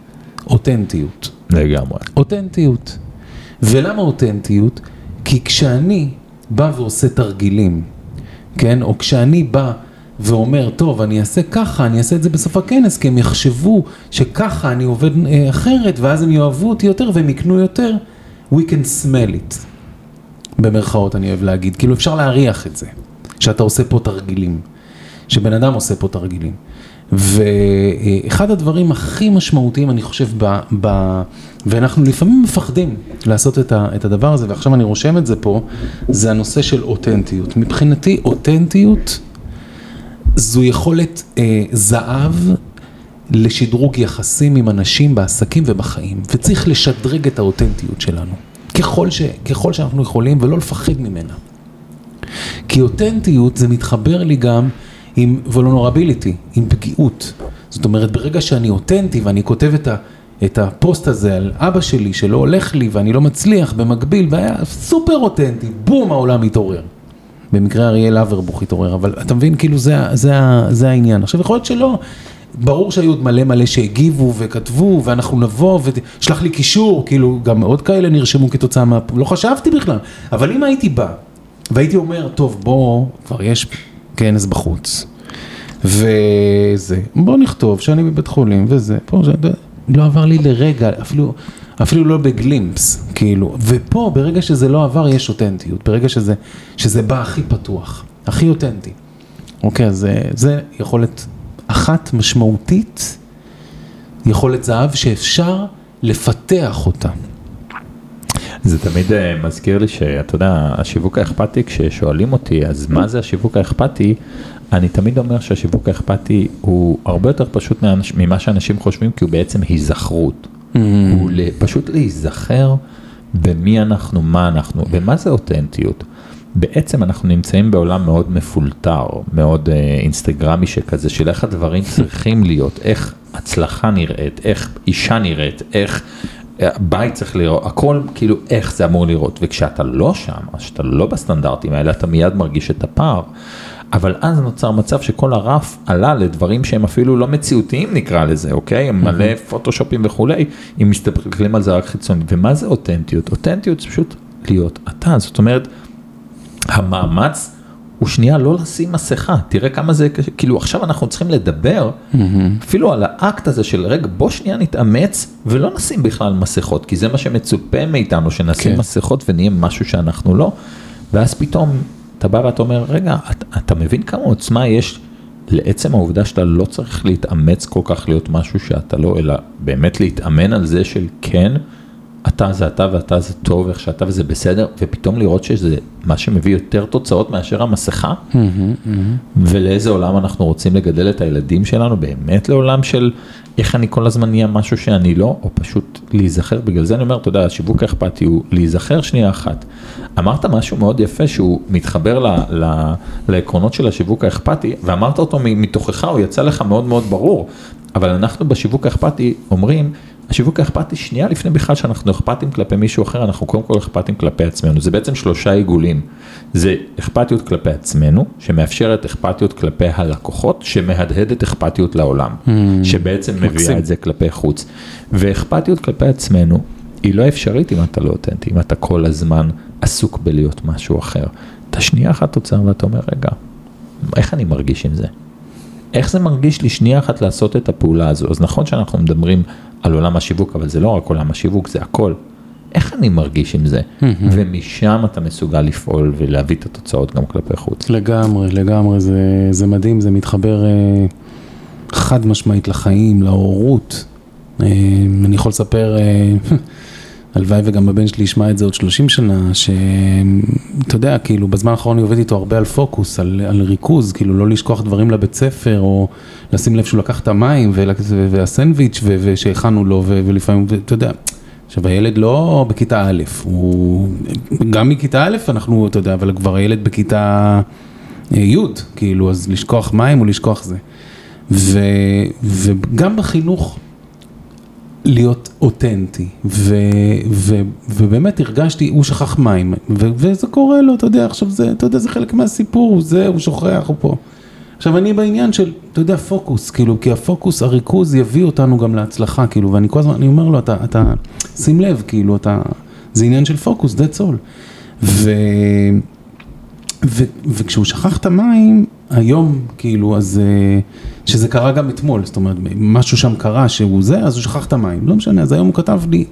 [SPEAKER 1] אותנטיות.
[SPEAKER 2] לגמרי.
[SPEAKER 1] אותנטיות. ולמה אותנטיות? כי כשאני בא ועושה תרגילים, כן? או כשאני בא ואומר, טוב, אני אעשה ככה, אני אעשה את זה בסוף הכנס, כי הם יחשבו שככה אני עובד אה, אחרת, ואז הם יאהבו אותי יותר והם יקנו יותר, we can smell it. במרכאות אני אוהב להגיד, כאילו אפשר להריח את זה, שאתה עושה פה תרגילים, שבן אדם עושה פה תרגילים. ואחד הדברים הכי משמעותיים, אני חושב, ב, ב, ואנחנו לפעמים מפחדים לעשות את, ה, את הדבר הזה, ועכשיו אני רושם את זה פה, זה הנושא של אותנטיות. מבחינתי, אותנטיות זו יכולת אה, זהב לשדרוג יחסים עם אנשים בעסקים ובחיים, וצריך לשדרג את האותנטיות שלנו, ככל, ש, ככל שאנחנו יכולים, ולא לפחד ממנה. כי אותנטיות זה מתחבר לי גם עם וולונורביליטי, עם פגיעות. זאת אומרת, ברגע שאני אותנטי ואני כותב את, ה, את הפוסט הזה על אבא שלי שלא הולך לי ואני לא מצליח במקביל, והיה סופר אותנטי, בום, העולם התעורר. במקרה אריאל אברבוך התעורר, אבל אתה מבין, כאילו זה, זה, זה העניין. עכשיו, יכול להיות שלא, ברור שהיו עוד מלא מלא שהגיבו וכתבו, ואנחנו נבוא ושלח לי קישור, כאילו, גם עוד כאלה נרשמו כתוצאה מה... לא חשבתי בכלל, אבל אם הייתי בא, והייתי אומר, טוב, בוא, כבר יש כנס בחוץ, וזה, בוא נכתוב שאני בבית חולים וזה, פה, זה, לא עבר לי לרגע, אפילו, אפילו לא בגלימפס, כאילו, ופה, ברגע שזה לא עבר, יש אותנטיות, ברגע שזה, שזה בא הכי פתוח, הכי אותנטי. אוקיי, אז זה, זה יכולת אחת משמעותית, יכולת זהב שאפשר לפתח אותה.
[SPEAKER 2] זה תמיד אה, מזכיר לי שאתה יודע, השיווק האכפתי, כששואלים אותי, אז מה זה השיווק האכפתי? אני תמיד אומר שהשיווק האכפתי הוא הרבה יותר פשוט ממה שאנשים חושבים, כי הוא בעצם היזכרות. הוא ל- פשוט להיזכר במי אנחנו, מה אנחנו, ומה זה אותנטיות. בעצם אנחנו נמצאים בעולם מאוד מפולטר, מאוד אה, אינסטגרמי שכזה, של איך הדברים צריכים להיות, איך הצלחה נראית, איך אישה נראית, איך אה, בית צריך לראות, הכל כאילו איך זה אמור לראות, וכשאתה לא שם, אז כשאתה לא בסטנדרטים האלה, אתה מיד מרגיש את הפער. אבל אז נוצר מצב שכל הרף עלה לדברים שהם אפילו לא מציאותיים נקרא לזה, אוקיי? הם מלא פוטושופים וכולי, אם מסתכלים על זה רק חיצוני. ומה זה אותנטיות? אותנטיות זה פשוט להיות אתה, זאת אומרת, המאמץ הוא שנייה לא לשים מסכה, תראה כמה זה. כאילו עכשיו אנחנו צריכים לדבר אפילו על האקט הזה של רגע בוא שנייה נתאמץ ולא נשים בכלל מסכות, כי זה מה שמצופה מאיתנו, שנשים
[SPEAKER 1] כן.
[SPEAKER 2] מסכות ונהיה משהו שאנחנו לא, ואז פתאום אתה בא ואתה אומר רגע, אתה, אתה מבין כמה עוצמה יש לעצם העובדה שאתה לא צריך להתאמץ כל כך להיות משהו שאתה לא, אלא באמת להתאמן על זה של כן, אתה זה אתה ואתה זה טוב, איך שאתה וזה בסדר, ופתאום לראות שזה מה שמביא יותר תוצאות מאשר המסכה, ולאיזה עולם אנחנו רוצים לגדל את הילדים שלנו, באמת לעולם של איך אני כל הזמן נהיה משהו שאני לא, או פשוט להיזכר, בגלל זה אני אומר, אתה יודע, השיווק האכפתי הוא להיזכר שנייה אחת. אמרת משהו מאוד יפה שהוא מתחבר ל, ל, לעקרונות של השיווק האכפתי, ואמרת אותו מתוכך, הוא יצא לך מאוד מאוד ברור, אבל אנחנו בשיווק האכפתי אומרים, השיווק האכפתי, שנייה לפני בכלל שאנחנו אכפתים כלפי מישהו אחר, אנחנו קודם כל אכפתים כלפי עצמנו. זה בעצם שלושה עיגולים. זה אכפתיות כלפי עצמנו, שמאפשרת אכפתיות כלפי הלקוחות, שמהדהדת אכפתיות לעולם, mm, שבעצם מביאה. את זה כלפי חוץ. ואכפתיות כלפי עצמנו, היא לא אפשרית אם אתה לא אותנטי, אם אתה כל הזמן עסוק בלהיות משהו אחר. אתה שנייה אחת עוצר ואתה אומר, רגע, איך אני מרגיש עם זה? איך זה מרגיש לי שנייה אחת לעשות את הפעולה הזו? אז נכון שאנחנו מדברים על עולם השיווק, אבל זה לא רק עולם השיווק, זה הכל. איך אני מרגיש עם זה? ומשם אתה מסוגל לפעול ולהביא את התוצאות גם כלפי חוץ.
[SPEAKER 1] לגמרי, לגמרי, זה, זה מדהים, זה מתחבר אה, חד משמעית לחיים, להורות. אה, אני יכול לספר, אה, הלוואי וגם הבן שלי ישמע את זה עוד 30 שנה, שאתה יודע, כאילו בזמן האחרון אני עובד איתו הרבה על פוקוס, על, על ריכוז, כאילו לא לשכוח דברים לבית ספר, או לשים לב שהוא לקח את המים והסנדוויץ' ושהכנו לו, ולפעמים, אתה יודע. עכשיו הילד לא בכיתה א', הוא גם מכיתה א' אנחנו, אתה יודע, אבל כבר הילד בכיתה אה, י', כאילו, אז לשכוח מים או לשכוח זה. ו, וגם בחינוך להיות אותנטי, ו, ו, ובאמת הרגשתי, הוא שכח מים, ו, וזה קורה לו, אתה יודע, עכשיו זה, אתה יודע, זה חלק מהסיפור, זה, הוא שוכח, הוא פה. עכשיו אני בעניין של, אתה יודע, פוקוס, כאילו, כי הפוקוס, הריכוז יביא אותנו גם להצלחה, כאילו, ואני כל הזמן, אני אומר לו, אתה, אתה, שים לב, כאילו, אתה, זה עניין של פוקוס, that's all. ו, וכשהוא שכח את המים, היום, כאילו, אז, אה, שזה קרה גם אתמול, זאת אומרת, משהו שם קרה שהוא זה, אז הוא שכח את המים, לא משנה, אז היום הוא כתב לי,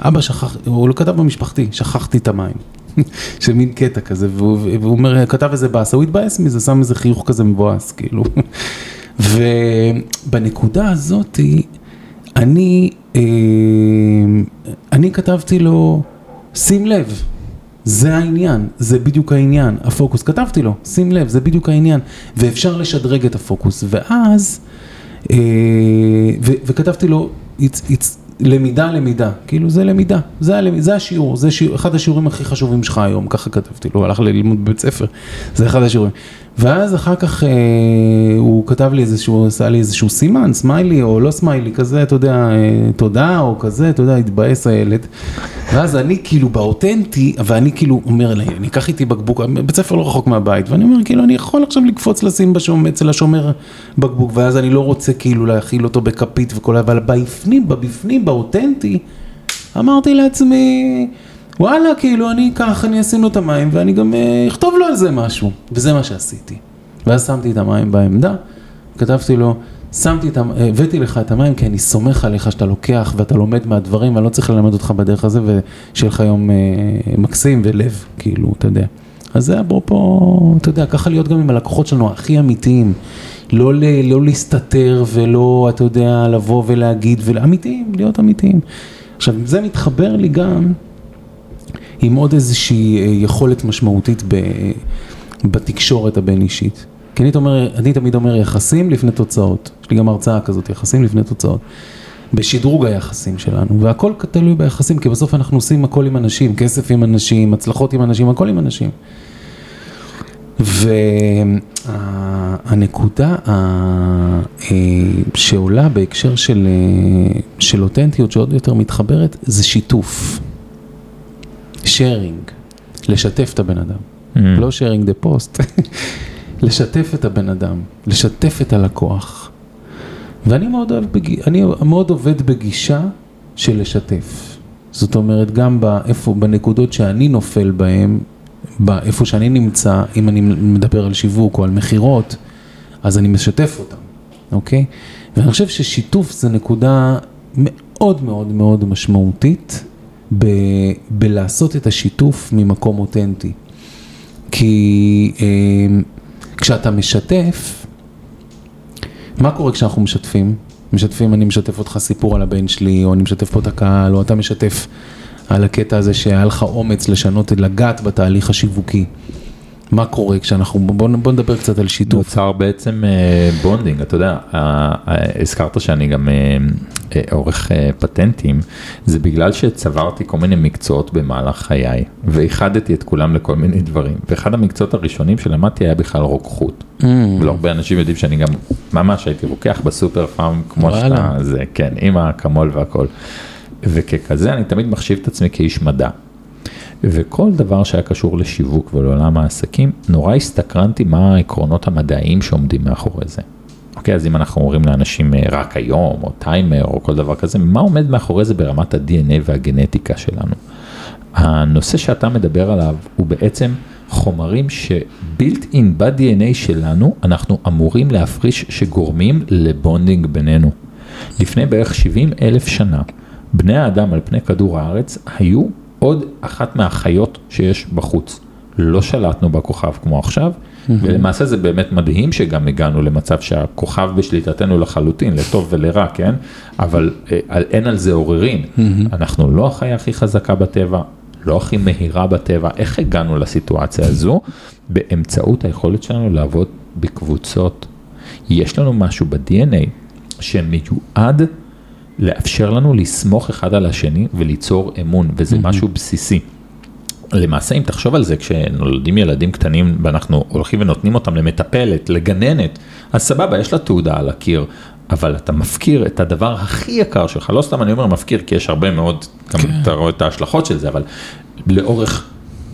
[SPEAKER 1] אבא שכח, הוא לא כתב במשפחתי, שכחתי את המים. של מין קטע כזה, והוא, והוא אומר, כתב איזה באסה, הוא התבאס מזה, שם איזה חיוך כזה מבואס, כאילו. ובנקודה הזאתי, אני, אה, אני כתבתי לו, שים לב, זה העניין, זה בדיוק העניין, הפוקוס, כתבתי לו, שים לב, זה בדיוק העניין, ואפשר לשדרג את הפוקוס, ואז, אה, ו, וכתבתי לו, it's, it's, למידה, למידה, כאילו זה למידה, זה, הלמיד, זה השיעור, זה שיעור, אחד השיעורים הכי חשובים שלך היום, ככה כתבתי לו, הלך ללמוד בבית ספר, זה אחד השיעורים. ואז אחר כך אה, הוא כתב לי איזשהו, עשה לי איזשהו סימן, סמיילי או לא סמיילי, כזה, אתה יודע, אה, תודה או כזה, אתה יודע, התבאס הילד. ואז אני כאילו באותנטי, ואני כאילו אומר, אני אקח איתי בקבוק, בית ספר לא רחוק מהבית, ואני אומר, כאילו, אני יכול עכשיו לקפוץ לשים בשום, אצל השומר בקבוק, ואז אני לא רוצה כאילו להאכיל אותו בכפית וכל, אבל בפנים, בבפנים, באותנטי, אמרתי לעצמי, וואלה, כאילו, אני אקח, אני אשים לו את המים, ואני גם אה, אכתוב לו על זה משהו. וזה מה שעשיתי. ואז שמתי את המים בעמדה, כתבתי לו, שמתי את הבאתי לך את המים כי אני סומך עליך שאתה לוקח ואתה לומד מהדברים, אני לא צריך ללמד אותך בדרך הזה, ושיהיה לך יום אה, מקסים ולב, כאילו, אתה יודע. אז זה אפרופו, אתה יודע, ככה להיות גם עם הלקוחות שלנו הכי אמיתיים. לא, ל, לא להסתתר ולא, אתה יודע, לבוא ולהגיד, אמיתיים, להיות אמיתיים. עכשיו, זה מתחבר לי גם עם עוד איזושהי אה, יכולת משמעותית ב, בתקשורת הבין אישית. כי אני, אומר, אני תמיד אומר יחסים לפני תוצאות. יש לי גם הרצאה כזאת, יחסים לפני תוצאות. בשדרוג היחסים שלנו, והכל תלוי ביחסים, כי בסוף אנחנו עושים הכל עם אנשים, כסף עם אנשים, הצלחות עם אנשים, הכל עם אנשים. והנקודה אה, שעולה בהקשר של, אה, של אותנטיות שעוד יותר מתחברת, זה שיתוף. שיירינג, לשתף את הבן אדם, mm. לא שיירינג דה פוסט, לשתף את הבן אדם, לשתף את הלקוח. ואני מאוד, אוהב בג... אני מאוד עובד בגישה של לשתף. זאת אומרת, גם באיפה, בנקודות שאני נופל בהן, באיפה שאני נמצא, אם אני מדבר על שיווק או על מכירות, אז אני משתף אותם, אוקיי? ואני חושב ששיתוף זה נקודה מאוד מאוד מאוד משמעותית ב, בלעשות את השיתוף ממקום אותנטי. כי אה, כשאתה משתף, מה קורה כשאנחנו משתפים? משתפים, אני משתף אותך סיפור על הבן שלי, או אני משתף פה את הקהל, או אתה משתף על הקטע הזה שהיה לך אומץ לשנות, לגעת בתהליך השיווקי. מה קורה כשאנחנו, בוא, בוא נדבר קצת על שיתוף.
[SPEAKER 2] נוצר בעצם אה, bonding, אתה יודע, אה, אה, הזכרת שאני גם אה, אה, עורך אה, פטנטים, זה בגלל שצברתי כל מיני מקצועות במהלך חיי, ואיחדתי את כולם לכל מיני דברים, ואחד המקצועות הראשונים שלמדתי היה בכלל רוקחות.
[SPEAKER 1] Mm.
[SPEAKER 2] ולא הרבה אנשים יודעים שאני גם ממש הייתי רוקח בסופר פארם, כמו. שאתה, זה כן, עם האקמול והכל. וככזה אני תמיד מחשיב את עצמי כאיש מדע. וכל דבר שהיה קשור לשיווק ולעולם העסקים, נורא הסתקרנתי מה העקרונות המדעיים שעומדים מאחורי זה. אוקיי, אז אם אנחנו אומרים לאנשים אה, רק היום, או טיימר, או כל דבר כזה, מה עומד מאחורי זה ברמת ה-DNA והגנטיקה שלנו? הנושא שאתה מדבר עליו הוא בעצם חומרים ש built in ב-DNA שלנו, אנחנו אמורים להפריש שגורמים ל bonding בינינו. לפני בערך 70 אלף שנה, בני האדם על פני כדור הארץ היו עוד אחת מהחיות שיש בחוץ. לא שלטנו בכוכב כמו עכשיו, ולמעשה זה באמת מדהים שגם הגענו למצב שהכוכב בשליטתנו לחלוטין, לטוב ולרע, כן? אבל אה, אין על זה עוררין. אנחנו לא החיה הכי חזקה בטבע, לא הכי מהירה בטבע, איך הגענו לסיטואציה הזו? באמצעות היכולת שלנו לעבוד בקבוצות. יש לנו משהו ב-DNA שמיועד לאפשר לנו לסמוך אחד על השני וליצור אמון, וזה משהו בסיסי. למעשה, אם תחשוב על זה, כשנולדים ילדים קטנים ואנחנו הולכים ונותנים אותם למטפלת, לגננת, אז סבבה, יש לה תעודה על הקיר, אבל אתה מפקיר את הדבר הכי יקר שלך, לא סתם אני אומר מפקיר, כי יש הרבה מאוד, גם אתה רואה את ההשלכות של זה, אבל לאורך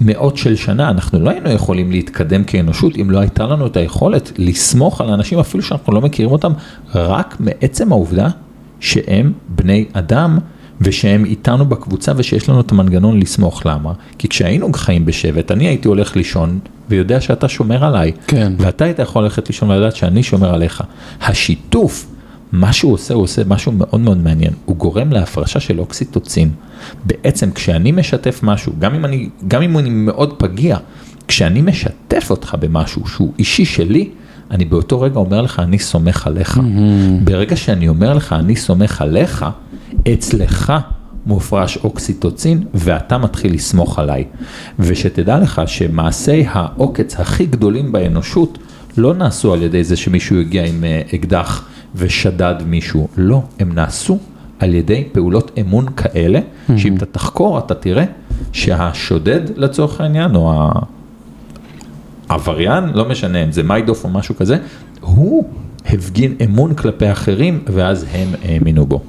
[SPEAKER 2] מאות של שנה, אנחנו לא היינו יכולים להתקדם כאנושות אם לא הייתה לנו את היכולת לסמוך על אנשים, אפילו שאנחנו לא מכירים אותם, רק מעצם העובדה שהם בני אדם. ושהם איתנו בקבוצה ושיש לנו את המנגנון לסמוך, למה? כי כשהיינו חיים בשבט, אני הייתי הולך לישון ויודע שאתה שומר עליי.
[SPEAKER 1] כן.
[SPEAKER 2] ואתה היית יכול ללכת לישון ולדעת שאני שומר עליך. השיתוף, מה שהוא עושה, הוא עושה משהו מאוד מאוד מעניין. הוא גורם להפרשה של אוקסיטוצין. בעצם כשאני משתף משהו, גם אם אני, גם אם אני מאוד פגיע, כשאני משתף אותך במשהו שהוא אישי שלי, אני באותו רגע אומר לך, אני סומך עליך. ברגע שאני אומר לך, אני סומך עליך, אצלך מופרש אוקסיטוצין ואתה מתחיל לסמוך עליי. ושתדע לך שמעשי העוקץ הכי גדולים באנושות לא נעשו על ידי זה שמישהו הגיע עם אה, אקדח ושדד מישהו, לא, הם נעשו על ידי פעולות אמון כאלה, שאם אתה תחקור אתה תראה שהשודד לצורך העניין, או ה... עבריין, לא משנה אם זה מיידוף או משהו כזה, הוא הפגין אמון כלפי אחרים ואז הם האמינו בו.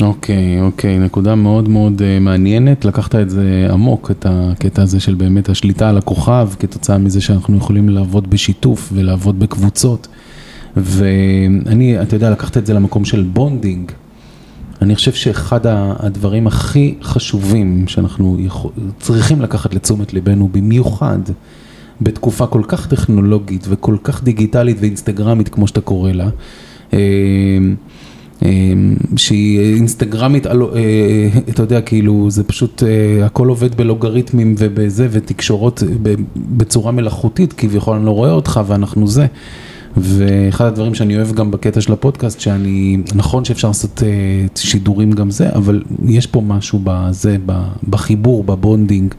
[SPEAKER 1] אוקיי, אוקיי, נקודה מאוד מאוד אה, מעניינת, לקחת את זה עמוק, את הקטע הזה של באמת השליטה על הכוכב, כתוצאה מזה שאנחנו יכולים לעבוד בשיתוף ולעבוד בקבוצות. ואני, אתה יודע, לקחת את זה למקום של bonding. אני חושב שאחד הדברים הכי חשובים שאנחנו יכול, צריכים לקחת לתשומת ליבנו, במיוחד בתקופה כל כך טכנולוגית וכל כך דיגיטלית ואינסטגרמית, כמו שאתה קורא לה, אה, אה, שהיא אינסטגרמית, אה, אתה יודע, כאילו, זה פשוט, הכל עובד בלוגריתמים ובזה, ותקשורות בצורה מלאכותית, כביכול אני לא רואה אותך ואנחנו זה. ואחד הדברים שאני אוהב גם בקטע של הפודקאסט, שאני, נכון שאפשר לעשות שידורים גם זה, אבל יש פה משהו בזה, בחיבור, ב bonding.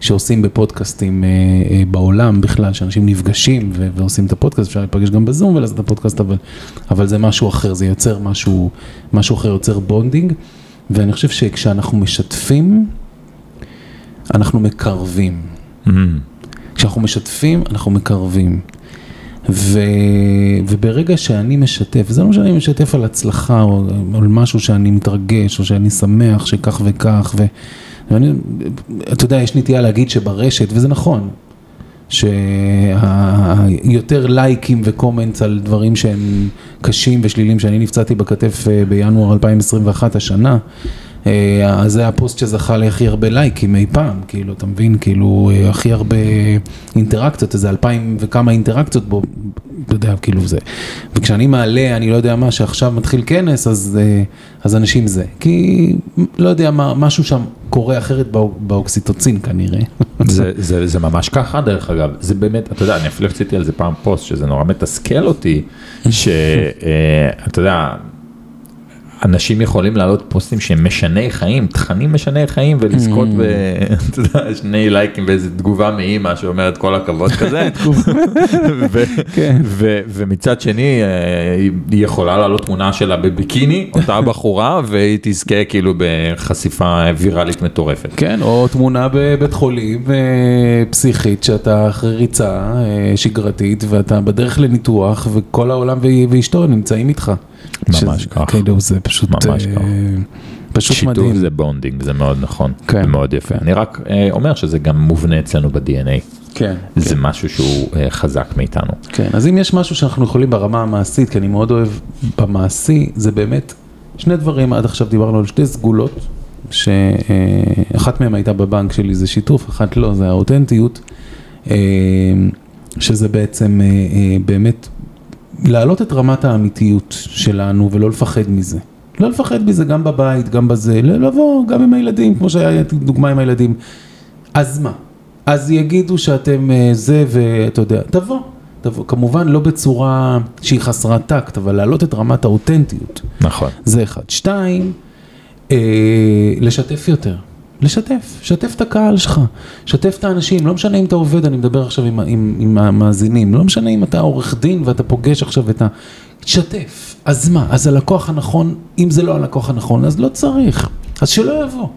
[SPEAKER 1] שעושים בפודקאסטים אה, אה, בעולם בכלל, שאנשים נפגשים ועושים את הפודקאסט, אפשר להיפגש גם בזום ולעשות את הפודקאסט, אבל, אבל זה משהו אחר, זה יוצר משהו, משהו אחר, יוצר bonding, ואני חושב שכשאנחנו משתפים, אנחנו מקרבים. כשאנחנו משתפים, אנחנו מקרבים. ו... וברגע שאני משתף, זה לא משנה אם אני משתף על הצלחה או על משהו שאני מתרגש או שאני שמח שכך וכך, ו... ואני, אתה יודע, יש נטייה להגיד שברשת, וזה נכון, שיותר לייקים וקומנטס על דברים שהם קשים ושלילים, שאני נפצעתי בכתף אה, בינואר 2021 השנה, אז זה הפוסט שזכה להכי הרבה לייקים אי פעם, כאילו, אתה מבין? כאילו, אה, הכי הרבה אינטראקציות, איזה אלפיים וכמה אינטראקציות בו, אתה יודע, כאילו זה. וכשאני מעלה, אני לא יודע מה, שעכשיו מתחיל כנס, אז, אה, אז אנשים זה. כי, לא יודע מה, משהו שם קורה אחרת באוק- באוקסיטוצין כנראה.
[SPEAKER 2] זה, זה, זה ממש ככה דרך אגב, זה באמת, אתה יודע, אני אפילו עשיתי על זה פעם פוסט, שזה נורא מתסכל אותי, שאתה יודע, אנשים יכולים להעלות פוסטים שהם משני חיים, תכנים משני חיים ולזכות ב... אתה יודע, שני לייקים ואיזה תגובה מאימא שאומרת כל הכבוד כזה.
[SPEAKER 1] כן.
[SPEAKER 2] ומצד שני, אה, היא יכולה להעלות תמונה שלה בביקיני, אותה בחורה, והיא תזכה כאילו בחשיפה ויראלית מטורפת.
[SPEAKER 1] כן, או תמונה בבית חולים אה, פסיכית שאתה אחרי ריצה אה, שגרתית ואתה בדרך לניתוח וכל העולם ואשתו נמצאים איתך.
[SPEAKER 2] ממש ככה.
[SPEAKER 1] כאילו זה פשוט,
[SPEAKER 2] ממש
[SPEAKER 1] אה,
[SPEAKER 2] ככה.
[SPEAKER 1] פשוט
[SPEAKER 2] שיתוף
[SPEAKER 1] מדהים.
[SPEAKER 2] זה bonding, זה מאוד נכון,
[SPEAKER 1] כן.
[SPEAKER 2] זה מאוד יפה. אני רק אה, אומר שזה גם מובנה אצלנו ב-DNA,
[SPEAKER 1] כן,
[SPEAKER 2] זה משהו שהוא אה, חזק מאיתנו.
[SPEAKER 1] כן, אז אם יש משהו שאנחנו יכולים ברמה המעשית, כי אני מאוד אוהב במעשי, זה באמת שני דברים, עד עכשיו דיברנו על שתי סגולות, שאחת מהן הייתה בבנק שלי, זה שיתוף, אחת לא, זה האותנטיות, אה, שזה בעצם אה, אה, באמת להעלות את רמת האמיתיות שלנו ולא לפחד מזה. לא לפחד מזה גם בבית, גם בזה, לבוא גם עם הילדים, כמו שהיה דוגמה עם הילדים. אז מה? אז יגידו שאתם אה, זה ואתה יודע, תבוא, תבוא. כמובן לא בצורה שהיא חסרת טקט, אבל להעלות את רמת האותנטיות.
[SPEAKER 2] נכון.
[SPEAKER 1] זה אחד. שתיים, אה, לשתף יותר. לשתף, שתף את הקהל שלך, שתף את האנשים, לא משנה אם אתה עובד, אני מדבר עכשיו עם, עם, עם המאזינים, לא משנה אם אתה עורך דין ואתה פוגש עכשיו את ה... שתף, אז מה, אז הלקוח הנכון, אם זה לא הלקוח הנכון, אז לא צריך, אז שלא יבוא.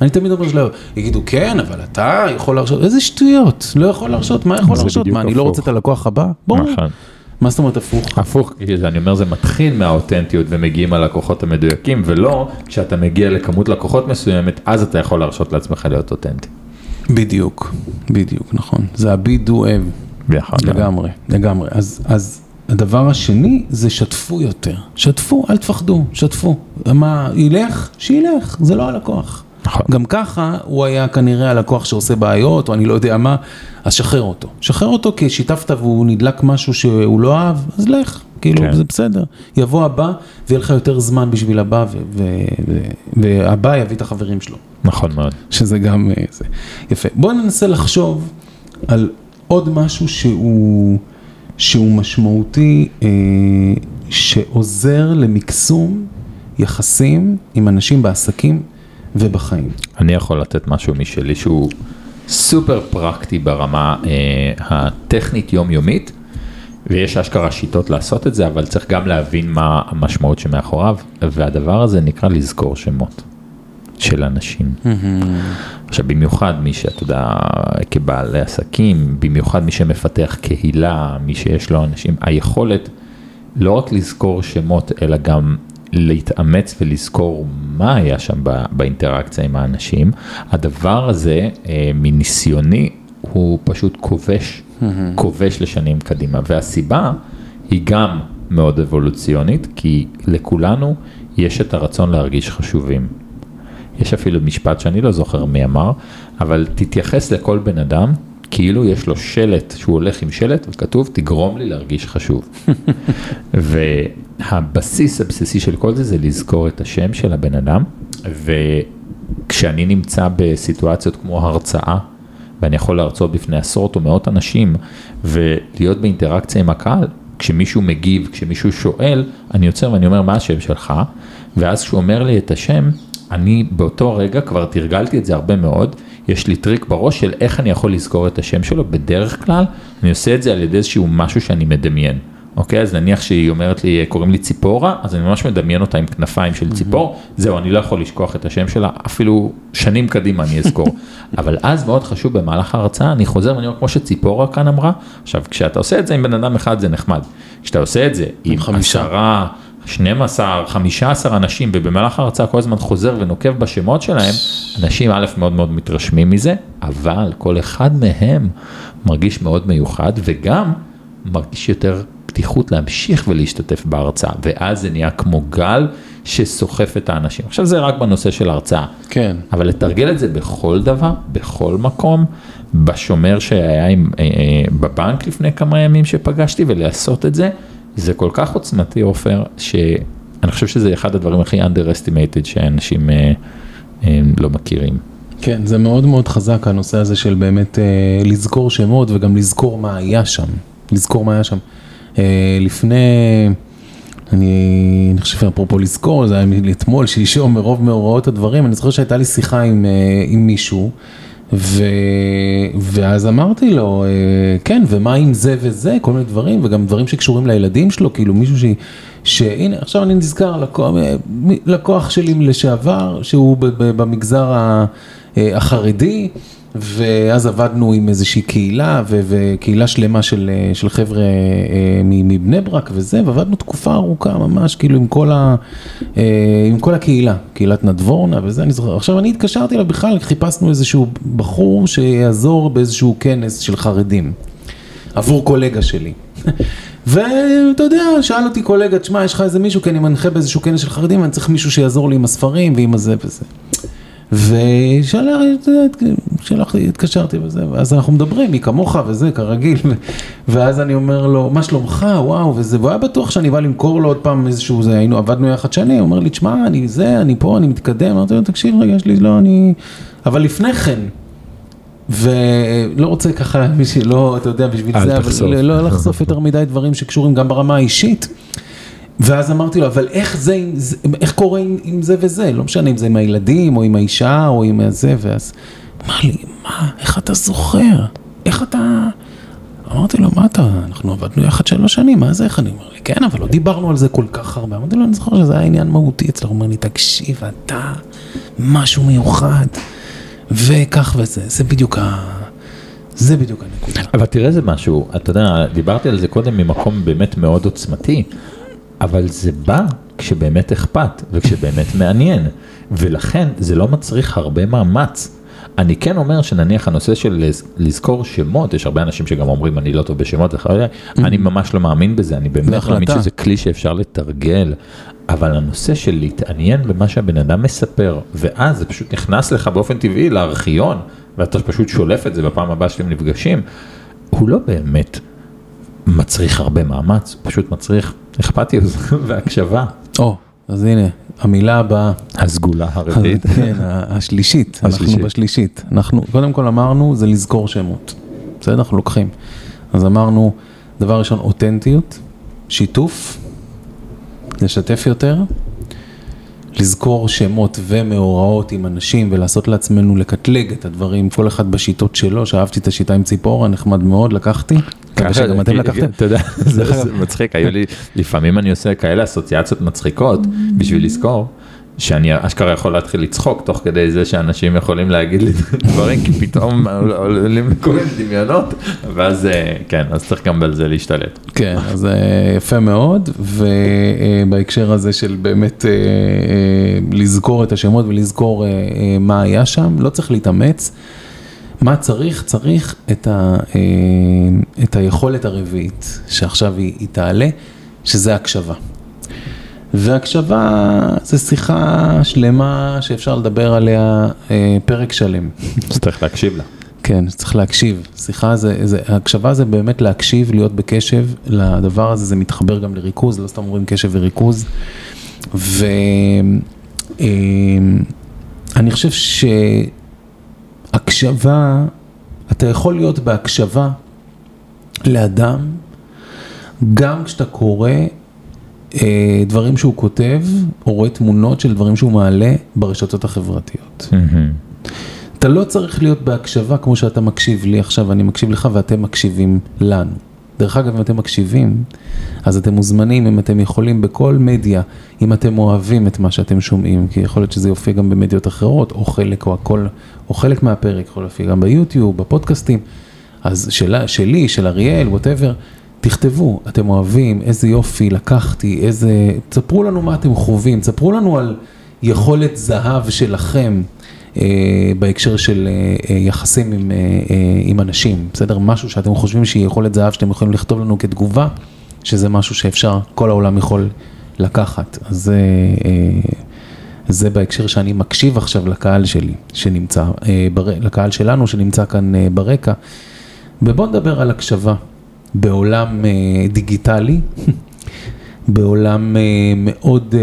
[SPEAKER 1] אני תמיד אומר שלא יבוא, יגידו כן, אבל אתה יכול להרשות, איזה שטויות, לא יכול להרשות, מה יכול להרשות, מה, אני לא. רוצה את הלקוח הבא? ברור.
[SPEAKER 2] נכון.
[SPEAKER 1] מה זאת אומרת הפוך?
[SPEAKER 2] הפוך, כי אני אומר זה מתחיל מהאותנטיות ומגיעים הלקוחות המדויקים ולא כשאתה מגיע לכמות לקוחות מסוימת אז אתה יכול להרשות לעצמך להיות אותנטי.
[SPEAKER 1] בדיוק, בדיוק, נכון. זה ה-be do have.
[SPEAKER 2] ביחד.
[SPEAKER 1] לגמרי, לגמרי. אז, אז הדבר השני זה שתפו יותר. שתפו, אל תפחדו, שתפו. מה, ילך? שילך, זה לא הלקוח.
[SPEAKER 2] נכון.
[SPEAKER 1] גם ככה הוא היה כנראה הלקוח שעושה בעיות, או אני לא יודע מה, אז שחרר אותו. שחרר אותו כי שיתפת והוא נדלק משהו שהוא לא אהב, אז לך, כאילו,
[SPEAKER 2] כן.
[SPEAKER 1] זה בסדר. יבוא הבא, ויהיה לך יותר זמן בשביל הבא, והבא יביא את החברים שלו.
[SPEAKER 2] נכון מאוד.
[SPEAKER 1] שזה גם אה, זה. יפה. בואו ננסה לחשוב על עוד משהו שהוא, שהוא משמעותי, אה, שעוזר למקסום יחסים עם אנשים בעסקים ובחיים.
[SPEAKER 2] אני יכול לתת משהו משלי שהוא סופר פרקטי ברמה אה, הטכנית יומיומית, ויש אשכרה שיטות לעשות את זה, אבל צריך גם להבין מה המשמעות שמאחוריו, והדבר הזה נקרא לזכור שמות של אנשים. עכשיו במיוחד מי שאתה יודע, כבעל עסקים, במיוחד מי שמפתח קהילה, מי שיש לו אנשים, היכולת לא רק לזכור שמות, אלא גם להתאמץ ולזכור מה היה שם באינטראקציה עם האנשים, הדבר הזה אה, מניסיוני הוא פשוט כובש, כובש לשנים קדימה, והסיבה היא גם מאוד אבולוציונית, כי לכולנו יש את הרצון להרגיש חשובים. יש אפילו משפט שאני לא זוכר מי אמר, אבל תתייחס לכל בן אדם כאילו יש לו שלט, שהוא הולך עם שלט וכתוב תגרום לי להרגיש חשוב. והבסיס הבסיסי של כל זה זה לזכור את השם של הבן אדם, וכשאני נמצא בסיטואציות כמו הרצאה, ואני יכול להרצות בפני עשרות או מאות אנשים, ולהיות באינטראקציה עם הקהל, כשמישהו מגיב, כשמישהו שואל, אני יוצר ואני אומר מה השם שלך, ואז כשהוא אומר לי את השם, אני באותו רגע כבר תרגלתי את זה הרבה מאוד, יש לי טריק בראש של איך אני יכול לזכור את השם שלו, בדרך כלל אני עושה את זה על ידי איזשהו משהו שאני מדמיין. אוקיי, אז נניח שהיא אומרת לי, קוראים לי ציפורה, אז אני ממש מדמיין אותה עם כנפיים של ציפור, זהו, אני לא יכול לשכוח את השם שלה, אפילו שנים קדימה אני אזכור. אבל אז מאוד חשוב במהלך ההרצאה, אני חוזר ואני אומר, כמו שציפורה כאן אמרה, עכשיו, כשאתה עושה את זה עם בן אדם אחד זה נחמד, כשאתה עושה את זה עם. עשרה, 12, 15 אנשים, ובמהלך ההרצאה כל הזמן חוזר ונוקב בשמות שלהם, אנשים א' מאוד מאוד מתרשמים מזה, אבל כל אחד מהם מרגיש מאוד מיוחד, וגם מרגיש יותר פתיחות להמשיך ולהשתתף בהרצאה, ואז זה נהיה כמו גל שסוחף את האנשים. עכשיו זה רק בנושא של הרצאה.
[SPEAKER 1] כן.
[SPEAKER 2] אבל לתרגל את זה בכל דבר, בכל מקום, בשומר שהיה עם, אה, אה, בבנק לפני כמה ימים שפגשתי ולעשות את זה, זה כל כך עוצמתי עופר, שאני חושב שזה אחד הדברים הכי underestimated שאנשים אה, אה, לא מכירים.
[SPEAKER 1] כן, זה מאוד מאוד חזק הנושא הזה של באמת אה, לזכור שמות וגם לזכור מה היה שם, לזכור מה היה שם. אה, לפני, אני, אני חושב אפרופו לזכור, זה היה אתמול, שלשום, מרוב מאורעות הדברים, אני זוכר שהייתה לי שיחה עם, אה, עם מישהו, ו, ואז אמרתי לו, אה, כן, ומה עם זה וזה, כל מיני דברים, וגם דברים שקשורים לילדים שלו, כאילו מישהו ש... שהנה, עכשיו אני נזכר, לקוח, לקוח שלי לשעבר, שהוא במגזר. אה, החרדי, ואז עבדנו עם איזושהי קהילה, וקהילה שלמה של, אה, של חבר'ה אה, מבני ברק וזה, ועבדנו תקופה ארוכה ממש, כאילו עם כל, ה, עם כל הקהילה, קהילת נדבורנה וזה, אני זוכר. עכשיו אני התקשרתי אליו בכלל, חיפשנו איזשהו בחור שיעזור באיזשהו כנס של חרדים, עבור קולגה שלי. ואתה יודע, שאל אותי קולגה, תשמע, יש לך איזה מישהו, כי אני מנחה באיזשהו כנס של חרדים, אני צריך מישהו שיעזור לי עם הספרים ועם הזה וזה. ושלחתי, התקשרתי וזה, ואז אנחנו מדברים, מי כמוך וזה, כרגיל, ואז אני אומר לו, מה שלומך, וואו, וזה, והוא היה בטוח שאני בא למכור לו עוד פעם איזשהו, זה, היינו, עבדנו יחד שנים, הוא אומר לי, תשמע, אני זה, אני פה, אני מתקדם, אמרתי לו, תקשיב רגע, יש לי, לא, אני, אבל לפני כן, ולא רוצה ככה, לא, אתה יודע, בשביל זה, אבל לא לחשוף יותר מדי דברים שקשורים גם ברמה האישית. ואז אמרתי לו, אבל איך זה, איך קורה עם, עם זה וזה? לא משנה אם זה עם הילדים, או עם האישה, או עם זה, ואז... אמר לי, מה, איך אתה זוכר? איך אתה... אמרתי לו, מה אתה, אנחנו עבדנו יחד שלוש שנים, מה זה, איך אני אומר לי, כן, אבל לא דיברנו על זה כל כך הרבה. אמרתי לו, אני זוכר שזה היה עניין מהותי אצלנו, הוא אומר לי, תקשיב, אתה משהו מיוחד, וכך וזה, זה בדיוק ה... זה בדיוק הנקודה.
[SPEAKER 2] אבל תראה איזה משהו, אתה יודע, דיברתי על זה קודם ממקום באמת מאוד עוצמתי. אבל זה בא כשבאמת אכפת וכשבאמת מעניין, ולכן זה לא מצריך הרבה מאמץ. אני כן אומר שנניח הנושא של לזכור שמות, יש הרבה אנשים שגם אומרים אני לא טוב בשמות, mm-hmm. אני ממש לא מאמין בזה, אני באמת מאמין שזה כלי שאפשר לתרגל, אבל הנושא של להתעניין במה שהבן אדם מספר, ואז זה פשוט נכנס לך באופן טבעי לארכיון, ואתה פשוט שולף את זה בפעם הבאה שאתם נפגשים, הוא לא באמת מצריך הרבה מאמץ, הוא פשוט מצריך אכפתיות והקשבה.
[SPEAKER 1] או, אז הנה, המילה הבאה.
[SPEAKER 2] הסגולה הרביעית.
[SPEAKER 1] כן, השלישית, אנחנו בשלישית. אנחנו, קודם כל אמרנו, זה לזכור שמות. בסדר? אנחנו לוקחים. אז אמרנו, דבר ראשון, אותנטיות, שיתוף, לשתף יותר, לזכור שמות ומאורעות עם אנשים ולעשות לעצמנו לקטלג את הדברים, כל אחד בשיטות שלו, שאהבתי את השיטה עם ציפורה, נחמד מאוד, לקחתי.
[SPEAKER 2] ככה שגם אתם לקחתם. אתה יודע, זה מצחיק, היו לי, לפעמים אני עושה כאלה אסוציאציות מצחיקות בשביל לזכור. שאני אשכרה יכול להתחיל לצחוק תוך כדי זה שאנשים יכולים להגיד לי דברים כי פתאום עולים כל מיני דמיונות ואז אה, כן אז צריך גם על זה להשתלט.
[SPEAKER 1] כן אז אה, יפה מאוד ובהקשר הזה של באמת אה, לזכור את השמות ולזכור מה היה שם לא צריך להתאמץ. מה צריך? צריך את, ה, את היכולת הרביעית שעכשיו היא, היא תעלה שזה הקשבה. והקשבה זה שיחה שלמה שאפשר לדבר עליה אה, פרק שלם.
[SPEAKER 2] צריך להקשיב לה.
[SPEAKER 1] כן, צריך להקשיב. שיחה זה, זה, הקשבה זה באמת להקשיב, להיות בקשב לדבר הזה, זה מתחבר גם לריכוז, לא סתם אומרים קשב וריכוז. ואני אה, חושב שהקשבה, אתה יכול להיות בהקשבה לאדם, גם כשאתה קורא אה, דברים שהוא כותב, או רואה תמונות של דברים שהוא מעלה ברשתות החברתיות. Mm-hmm. אתה לא צריך להיות בהקשבה כמו שאתה מקשיב לי עכשיו, אני מקשיב לך ואתם מקשיבים לנו. דרך אגב, אם אתם מקשיבים, אז אתם מוזמנים, אם אתם יכולים, בכל מדיה, אם אתם אוהבים את מה שאתם שומעים, כי יכול להיות שזה יופיע גם במדיות אחרות, או חלק או הכל, או חלק מהפרק יכול להופיע גם ביוטיוב, בפודקאסטים, אז שלה, שלי, של אריאל, ווטאבר. תכתבו, אתם אוהבים, איזה יופי, לקחתי, איזה... תספרו לנו מה אתם חווים, תספרו לנו על יכולת זהב שלכם בהקשר של אה, אה, יחסים עם, אה, אה, עם אנשים, בסדר? משהו שאתם חושבים שהיא יכולת זהב שאתם יכולים לכתוב לנו כתגובה, שזה משהו שאפשר, כל העולם יכול לקחת. אז זה... אה, זה בהקשר שאני מקשיב עכשיו לקהל שלי, שנמצא, אה. לקהל שלנו שנמצא כאן אה, ברקע. ובואו נדבר על הקשבה. בעולם אה, דיגיטלי, בעולם אה, מאוד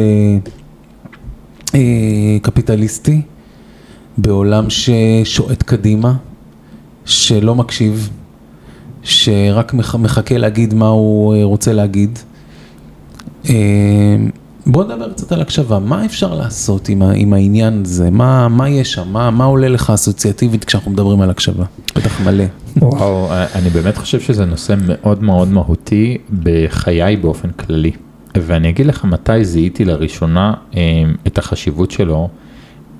[SPEAKER 1] אה, קפיטליסטי, בעולם ששועט קדימה, שלא מקשיב, שרק מח- מחכה להגיד מה הוא אה, רוצה להגיד. אה, בוא נדבר קצת על הקשבה, מה אפשר לעשות עם, ה- עם העניין הזה? מה, מה יש שם? מה, מה עולה לך אסוציאטיבית כשאנחנו מדברים על הקשבה? בטח מלא.
[SPEAKER 2] וואו, אני באמת חושב שזה נושא מאוד מאוד מהותי בחיי באופן כללי. ואני אגיד לך מתי זיהיתי לראשונה אה, את החשיבות שלו,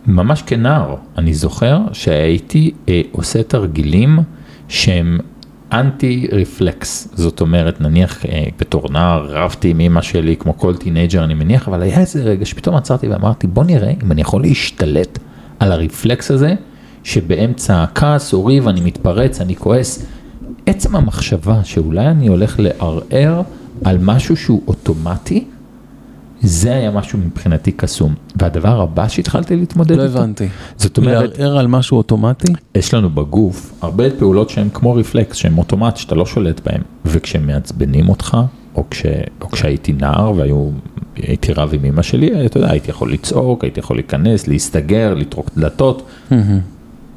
[SPEAKER 2] ממש כנער. אני זוכר שהייתי אה, עושה תרגילים שהם אנטי רפלקס, זאת אומרת נניח אה, בתור נער רבתי עם אמא שלי כמו כל teenager אני מניח, אבל היה איזה רגע שפתאום עצרתי ואמרתי בוא נראה אם אני יכול להשתלט על הרפלקס הזה, שבאמצע הכעס או ריב אני מתפרץ, אני כועס. עצם המחשבה שאולי אני הולך לערער על משהו שהוא אוטומטי, זה היה משהו מבחינתי קסום. והדבר הבא שהתחלתי להתמודד
[SPEAKER 1] לא
[SPEAKER 2] איתו,
[SPEAKER 1] הבנתי.
[SPEAKER 2] זאת אומרת,
[SPEAKER 1] לערער על משהו אוטומטי?
[SPEAKER 2] יש לנו בגוף הרבה פעולות שהן כמו רפלקס, שהן אוטומט, שאתה לא שולט בהן, וכשהם מעצבנים אותך, או, כש, או כשהייתי נער והיו, הייתי רב עם אמא שלי, אתה יודע, הייתי יכול לצעוק, הייתי יכול להיכנס, להסתגר, לטרוק דלתות,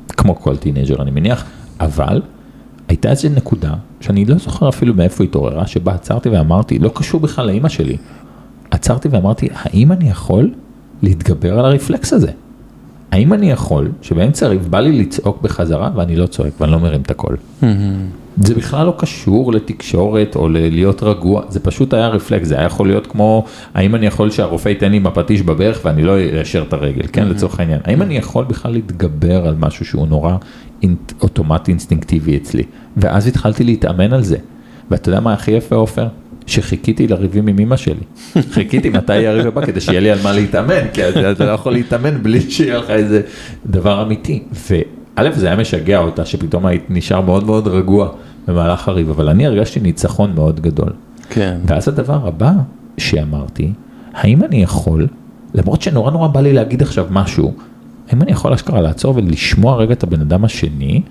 [SPEAKER 2] כמו כל teenager אני מניח, אבל הייתה איזו נקודה, שאני לא זוכר אפילו מאיפה התעוררה, שבה עצרתי ואמרתי, לא קשור בכלל לאמא שלי, עצרתי ואמרתי, האם אני יכול להתגבר על הרפלקס הזה? האם אני יכול, שבאמצע הריב בא לי לצעוק בחזרה ואני לא צועק ואני לא מרים את הקול? זה בכלל לא קשור לתקשורת או ללהיות רגוע, זה פשוט היה רפלקס, זה היה יכול להיות כמו, האם אני יכול שהרופא ייתן לי עם הפטיש בברך ואני לא אאשר את הרגל, כן, לצורך העניין. האם אני יכול בכלל להתגבר על משהו שהוא נורא אוטומטי אינסטינקטיבי אצלי? ואז התחלתי להתאמן על זה. ואתה יודע מה הכי יפה עופר? שחיכיתי לריבים עם אמא שלי. חיכיתי מתי יהיה הריב הבא כדי שיהיה לי על מה להתאמן, כי אתה לא יכול להתאמן בלי שיהיה לך איזה דבר אמיתי. וא' זה היה משגע אותה שפתאום היית נשאר מאוד מאוד רגוע במהלך הריב, אבל אני הרגשתי ניצחון מאוד גדול.
[SPEAKER 1] כן.
[SPEAKER 2] ואז הדבר הבא שאמרתי, האם אני יכול, למרות שנורא נורא בא לי להגיד עכשיו משהו, האם אני יכול אשכרה לעצור ולשמוע רגע את הבן אדם השני,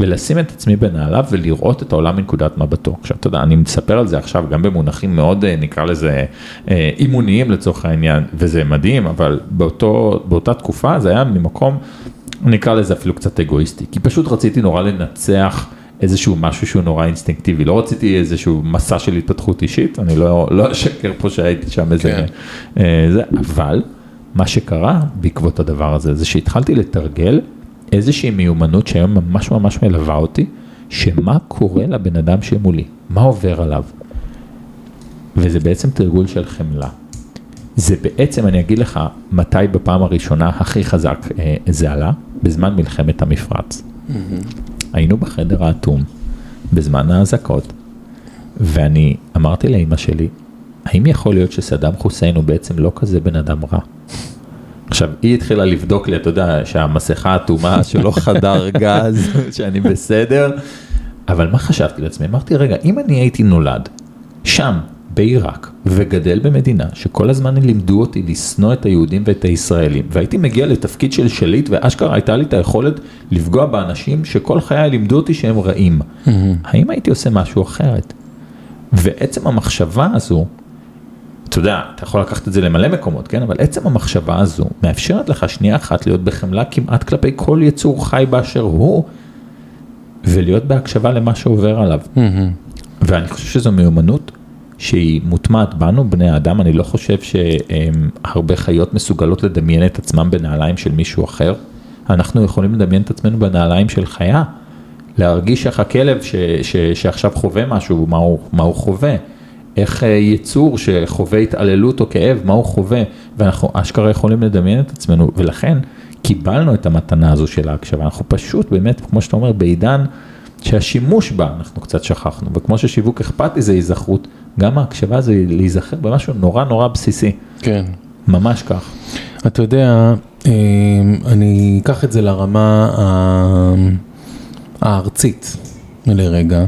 [SPEAKER 2] ולשים את עצמי בנעליו ולראות את העולם מנקודת מבטו. עכשיו, אתה יודע, אני מספר על זה עכשיו גם במונחים מאוד, אה, נקרא לזה, אה, אימוניים לצורך העניין, וזה מדהים, אבל באותו, באותה תקופה זה היה ממקום, נקרא לזה אפילו קצת אגואיסטי, כי פשוט רציתי נורא לנצח. איזשהו משהו שהוא נורא אינסטינקטיבי, לא רציתי איזשהו מסע של התפתחות אישית, אני לא, לא אשקר פה שהייתי שם איזה,
[SPEAKER 1] כן.
[SPEAKER 2] אה, זה, אבל מה שקרה בעקבות הדבר הזה, זה שהתחלתי לתרגל איזושהי מיומנות שהיום ממש ממש מלווה אותי, שמה קורה לבן אדם שמולי, מה עובר עליו. וזה בעצם תרגול של חמלה. זה בעצם, אני אגיד לך, מתי בפעם הראשונה הכי חזק אה, זה עלה? בזמן מלחמת המפרץ. היינו בחדר האטום, בזמן האזעקות, ואני אמרתי לאמא שלי, האם יכול להיות שסדאם חוסיין הוא בעצם לא כזה בן אדם רע? עכשיו, היא התחילה לבדוק לי, אתה יודע, שהמסכה אטומה, שלא חדר גז, שאני בסדר, אבל מה חשבתי לעצמי? אמרתי, רגע, אם אני הייתי נולד שם, בעיראק, וגדל במדינה שכל הזמן לימדו אותי לשנוא את היהודים ואת הישראלים, והייתי מגיע לתפקיד של שליט, ואשכרה הייתה לי את היכולת לפגוע באנשים שכל חיי לימדו אותי שהם רעים. האם הייתי עושה משהו אחרת? ועצם המחשבה הזו, אתה יודע, אתה יכול לקחת את זה למלא מקומות, כן? אבל עצם המחשבה הזו מאפשרת לך שנייה אחת להיות בחמלה כמעט כלפי כל יצור חי באשר הוא, ולהיות בהקשבה למה שעובר עליו. ואני חושב שזו מיומנות שהיא מוטמעת בנו, בני האדם, אני לא חושב שהרבה חיות מסוגלות לדמיין את עצמם בנעליים של מישהו אחר. אנחנו יכולים לדמיין את עצמנו בנעליים של חיה, להרגיש איך הכלב ש, ש, שעכשיו חווה משהו, מה הוא, מה הוא חווה. איך אה, יצור שחווה התעללות או כאב, מה הוא חווה, ואנחנו אשכרה יכולים לדמיין את עצמנו, ולכן קיבלנו את המתנה הזו של ההקשבה, אנחנו פשוט באמת, כמו שאתה אומר, בעידן שהשימוש בה, אנחנו קצת שכחנו, וכמו ששיווק אכפתי זה היזכרות, גם ההקשבה זה להיזכר במשהו נורא נורא בסיסי,
[SPEAKER 1] כן.
[SPEAKER 2] ממש כך.
[SPEAKER 1] אתה יודע, אה, אני אקח את זה לרמה הארצית לרגע,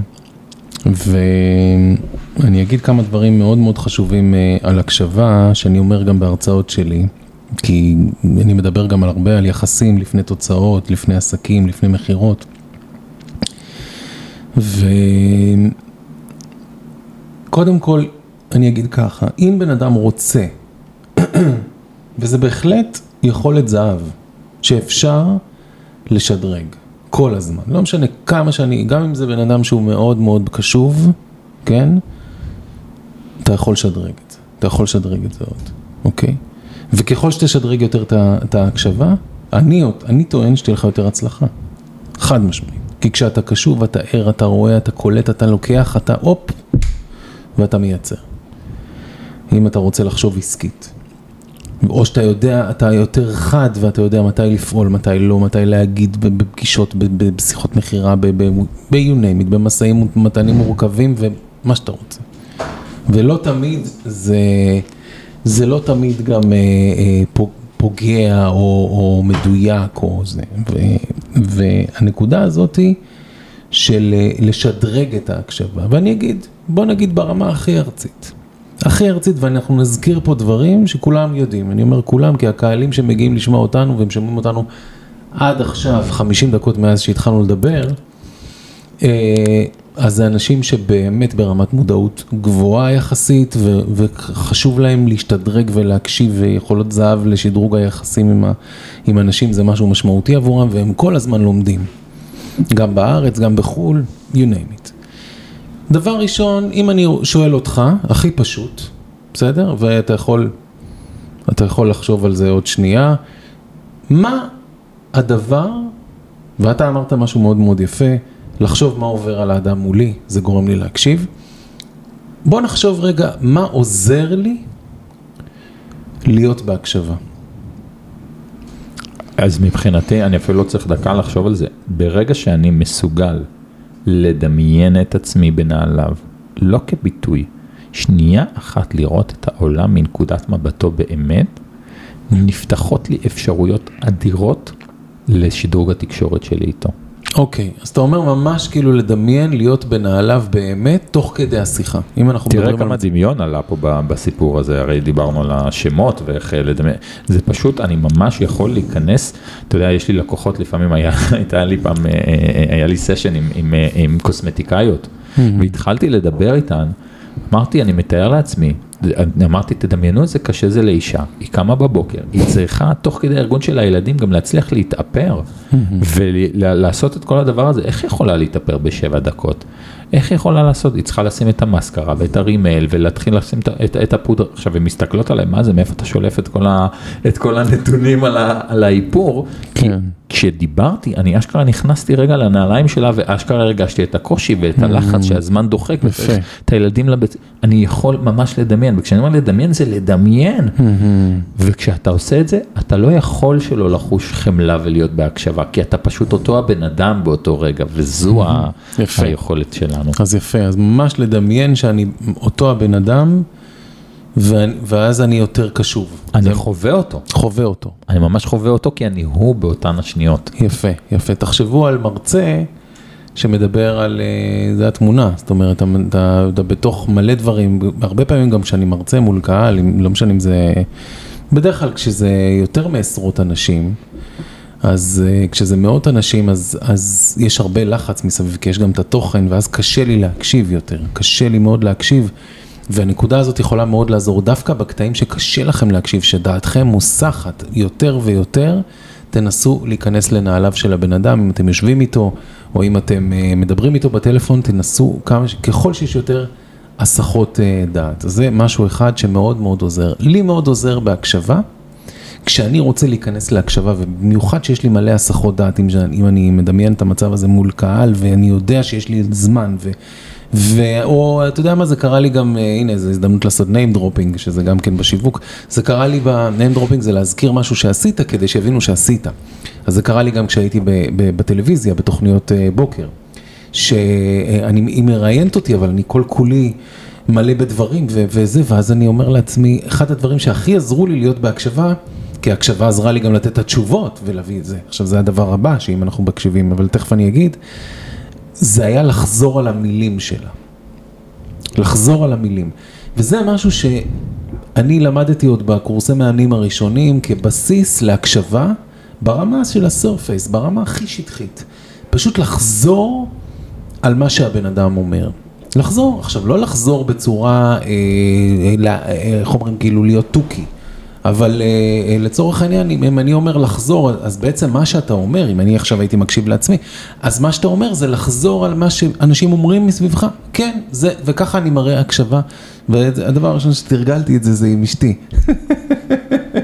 [SPEAKER 1] ואני אגיד כמה דברים מאוד מאוד חשובים אה, על הקשבה, שאני אומר גם בהרצאות שלי, כי אני מדבר גם על הרבה על יחסים לפני תוצאות, לפני עסקים, לפני מכירות. וקודם כל, אני אגיד ככה, אם בן אדם רוצה וזה בהחלט יכולת זהב, שאפשר לשדרג, כל הזמן. לא משנה כמה שאני, גם אם זה בן אדם שהוא מאוד מאוד קשוב, כן? אתה יכול לשדרג את זה, אתה יכול לשדרג את זה עוד, אוקיי? וככל שתשדרג יותר את ההקשבה, אני, אני טוען שתהיה לך יותר הצלחה, חד משמעית. כי כשאתה קשוב, אתה ער, אתה רואה, אתה קולט, אתה לוקח, אתה הופ, ואתה מייצר. אם אתה רוצה לחשוב עסקית. או שאתה יודע, אתה יותר חד ואתה יודע מתי לפעול, מתי לא, מתי להגיד בפגישות, בשיחות מכירה, ב- ב- ב- you name it, במשאים ומתנים מורכבים ומה שאתה רוצה. ולא תמיד זה, זה לא תמיד גם אה, אה, פו- פוגע או, או מדויק או זה. ו, והנקודה הזאת היא של אה, לשדרג את ההקשבה. ואני אגיד, בוא נגיד ברמה הכי ארצית. הכי ארצית, ואנחנו נזכיר פה דברים שכולם יודעים. אני אומר כולם, כי הקהלים שמגיעים לשמוע אותנו והם שומעים אותנו עד עכשיו, 50 דקות מאז שהתחלנו לדבר, אה, אז זה אנשים שבאמת ברמת מודעות גבוהה יחסית, ו- וחשוב להם להשתדרג ולהקשיב, ויכולות זהב לשדרוג היחסים עם, ה- עם אנשים, זה משהו משמעותי עבורם, והם כל הזמן לומדים. גם בארץ, גם בחו"ל, you name it. דבר ראשון, אם אני שואל אותך, הכי פשוט, בסדר? ואתה יכול, אתה יכול לחשוב על זה עוד שנייה, מה הדבר, ואתה אמרת משהו מאוד מאוד יפה, לחשוב מה עובר על האדם מולי, זה גורם לי להקשיב. בוא נחשוב רגע, מה עוזר לי להיות בהקשבה.
[SPEAKER 2] אז מבחינתי, אני אפילו לא צריך דקה לחשוב על זה. ברגע שאני מסוגל לדמיין את עצמי בנעליו, לא כביטוי, שנייה אחת לראות את העולם מנקודת מבטו באמת, נפתחות לי אפשרויות אדירות לשדרוג התקשורת שלי איתו.
[SPEAKER 1] אוקיי, אז אתה אומר ממש כאילו לדמיין להיות בנעליו באמת, תוך כדי השיחה. אם אנחנו
[SPEAKER 2] תראה
[SPEAKER 1] מדברים
[SPEAKER 2] כמה
[SPEAKER 1] על...
[SPEAKER 2] דמיון עלה פה בסיפור הזה, הרי דיברנו על השמות ואיך אה, לדמיין, זה פשוט, אני ממש יכול להיכנס, אתה יודע, יש לי לקוחות לפעמים, היה, הייתה לי פעם, אה, אה, היה לי סשן עם, עם, עם קוסמטיקאיות, והתחלתי לדבר איתן, אמרתי, אני מתאר לעצמי, אמרתי, תדמיינו איזה קשה זה לאישה, היא קמה בבוקר, היא צריכה תוך כדי הארגון של הילדים גם להצליח להתאפר ולעשות את כל הדבר הזה, איך היא יכולה להתאפר בשבע דקות? איך היא יכולה לעשות? היא צריכה לשים את המסקרה ואת הרימל ולהתחיל לשים את, את, את הפודר. עכשיו, הן מסתכלות עליהם, מה זה, מאיפה אתה שולף את כל, ה, את כל הנתונים על, ה, על האיפור?
[SPEAKER 1] כן.
[SPEAKER 2] כשדיברתי, אני אשכרה נכנסתי רגע לנעליים שלה ואשכרה הרגשתי את הקושי ואת הלחץ שהזמן דוחק. את הילדים לבית, אני יכול ממש לדמיין, וכשאני אומר לדמיין זה לדמיין. וכשאתה עושה את זה, אתה לא יכול שלא לחוש חמלה ולהיות בהקשבה, כי אתה פשוט אותו הבן אדם באותו רגע, וזו
[SPEAKER 1] יפה.
[SPEAKER 2] היכולת שלנו.
[SPEAKER 1] אז יפה, אז ממש לדמיין שאני אותו הבן אדם, ואז אני יותר קשוב.
[SPEAKER 2] אני חווה אותו,
[SPEAKER 1] חווה אותו.
[SPEAKER 2] אני ממש חווה אותו כי אני הוא באותן השניות.
[SPEAKER 1] יפה, יפה. תחשבו על מרצה שמדבר על, אה, זה התמונה, זאת אומרת, אתה, בתוך מלא דברים, הרבה פעמים גם כשאני מרצה מול קהל, לא משנה אם זה, בדרך כלל כשזה יותר מעשרות אנשים, אז uh, כשזה מאות אנשים, אז, אז יש הרבה לחץ מסביב, כי יש גם את התוכן, ואז קשה לי להקשיב יותר, קשה לי מאוד להקשיב, והנקודה הזאת יכולה מאוד לעזור דווקא בקטעים שקשה לכם להקשיב, שדעתכם מוסחת יותר ויותר, תנסו להיכנס לנעליו של הבן אדם, אם אתם יושבים איתו, או אם אתם uh, מדברים איתו בטלפון, תנסו כמה, ככל שיש יותר הסחות uh, דעת. זה משהו אחד שמאוד מאוד עוזר. לי מאוד עוזר בהקשבה. כשאני רוצה להיכנס להקשבה, ובמיוחד שיש לי מלא הסחות דעת, אם, אם אני מדמיין את המצב הזה מול קהל, ואני יודע שיש לי זמן, ו, ו, או אתה יודע מה, זה קרה לי גם, אה, הנה, זו הזדמנות לעשות name dropping, שזה גם כן בשיווק, זה קרה לי ב-name dropping, זה להזכיר משהו שעשית, כדי שיבינו שעשית. אז זה קרה לי גם כשהייתי בטלוויזיה, בתוכניות אה, בוקר, שאני, מראיינת אותי, אבל אני כל כולי... מלא בדברים ו- וזה, ואז אני אומר לעצמי, אחד הדברים שהכי עזרו לי להיות בהקשבה, כי ההקשבה עזרה לי גם לתת את התשובות ולהביא את זה. עכשיו זה הדבר הבא, שאם אנחנו מקשיבים, אבל תכף אני אגיד, זה היה לחזור על המילים שלה. לחזור על המילים. וזה משהו שאני למדתי עוד בקורסי מאמנים הראשונים כבסיס להקשבה ברמה של הסרפייס, ברמה הכי שטחית. פשוט לחזור על מה שהבן אדם אומר. לחזור, עכשיו לא לחזור בצורה, אה, אה, אה, איך אומרים, כאילו להיות תוכי, אבל אה, אה, לצורך העניין, אם, אני אומר לחזור, אז בעצם מה שאתה אומר, אם אני עכשיו הייתי מקשיב לעצמי, אז מה שאתה אומר זה לחזור על מה שאנשים אומרים מסביבך, כן, זה, וככה אני מראה הקשבה, והדבר הראשון שתרגלתי את זה, זה עם אשתי.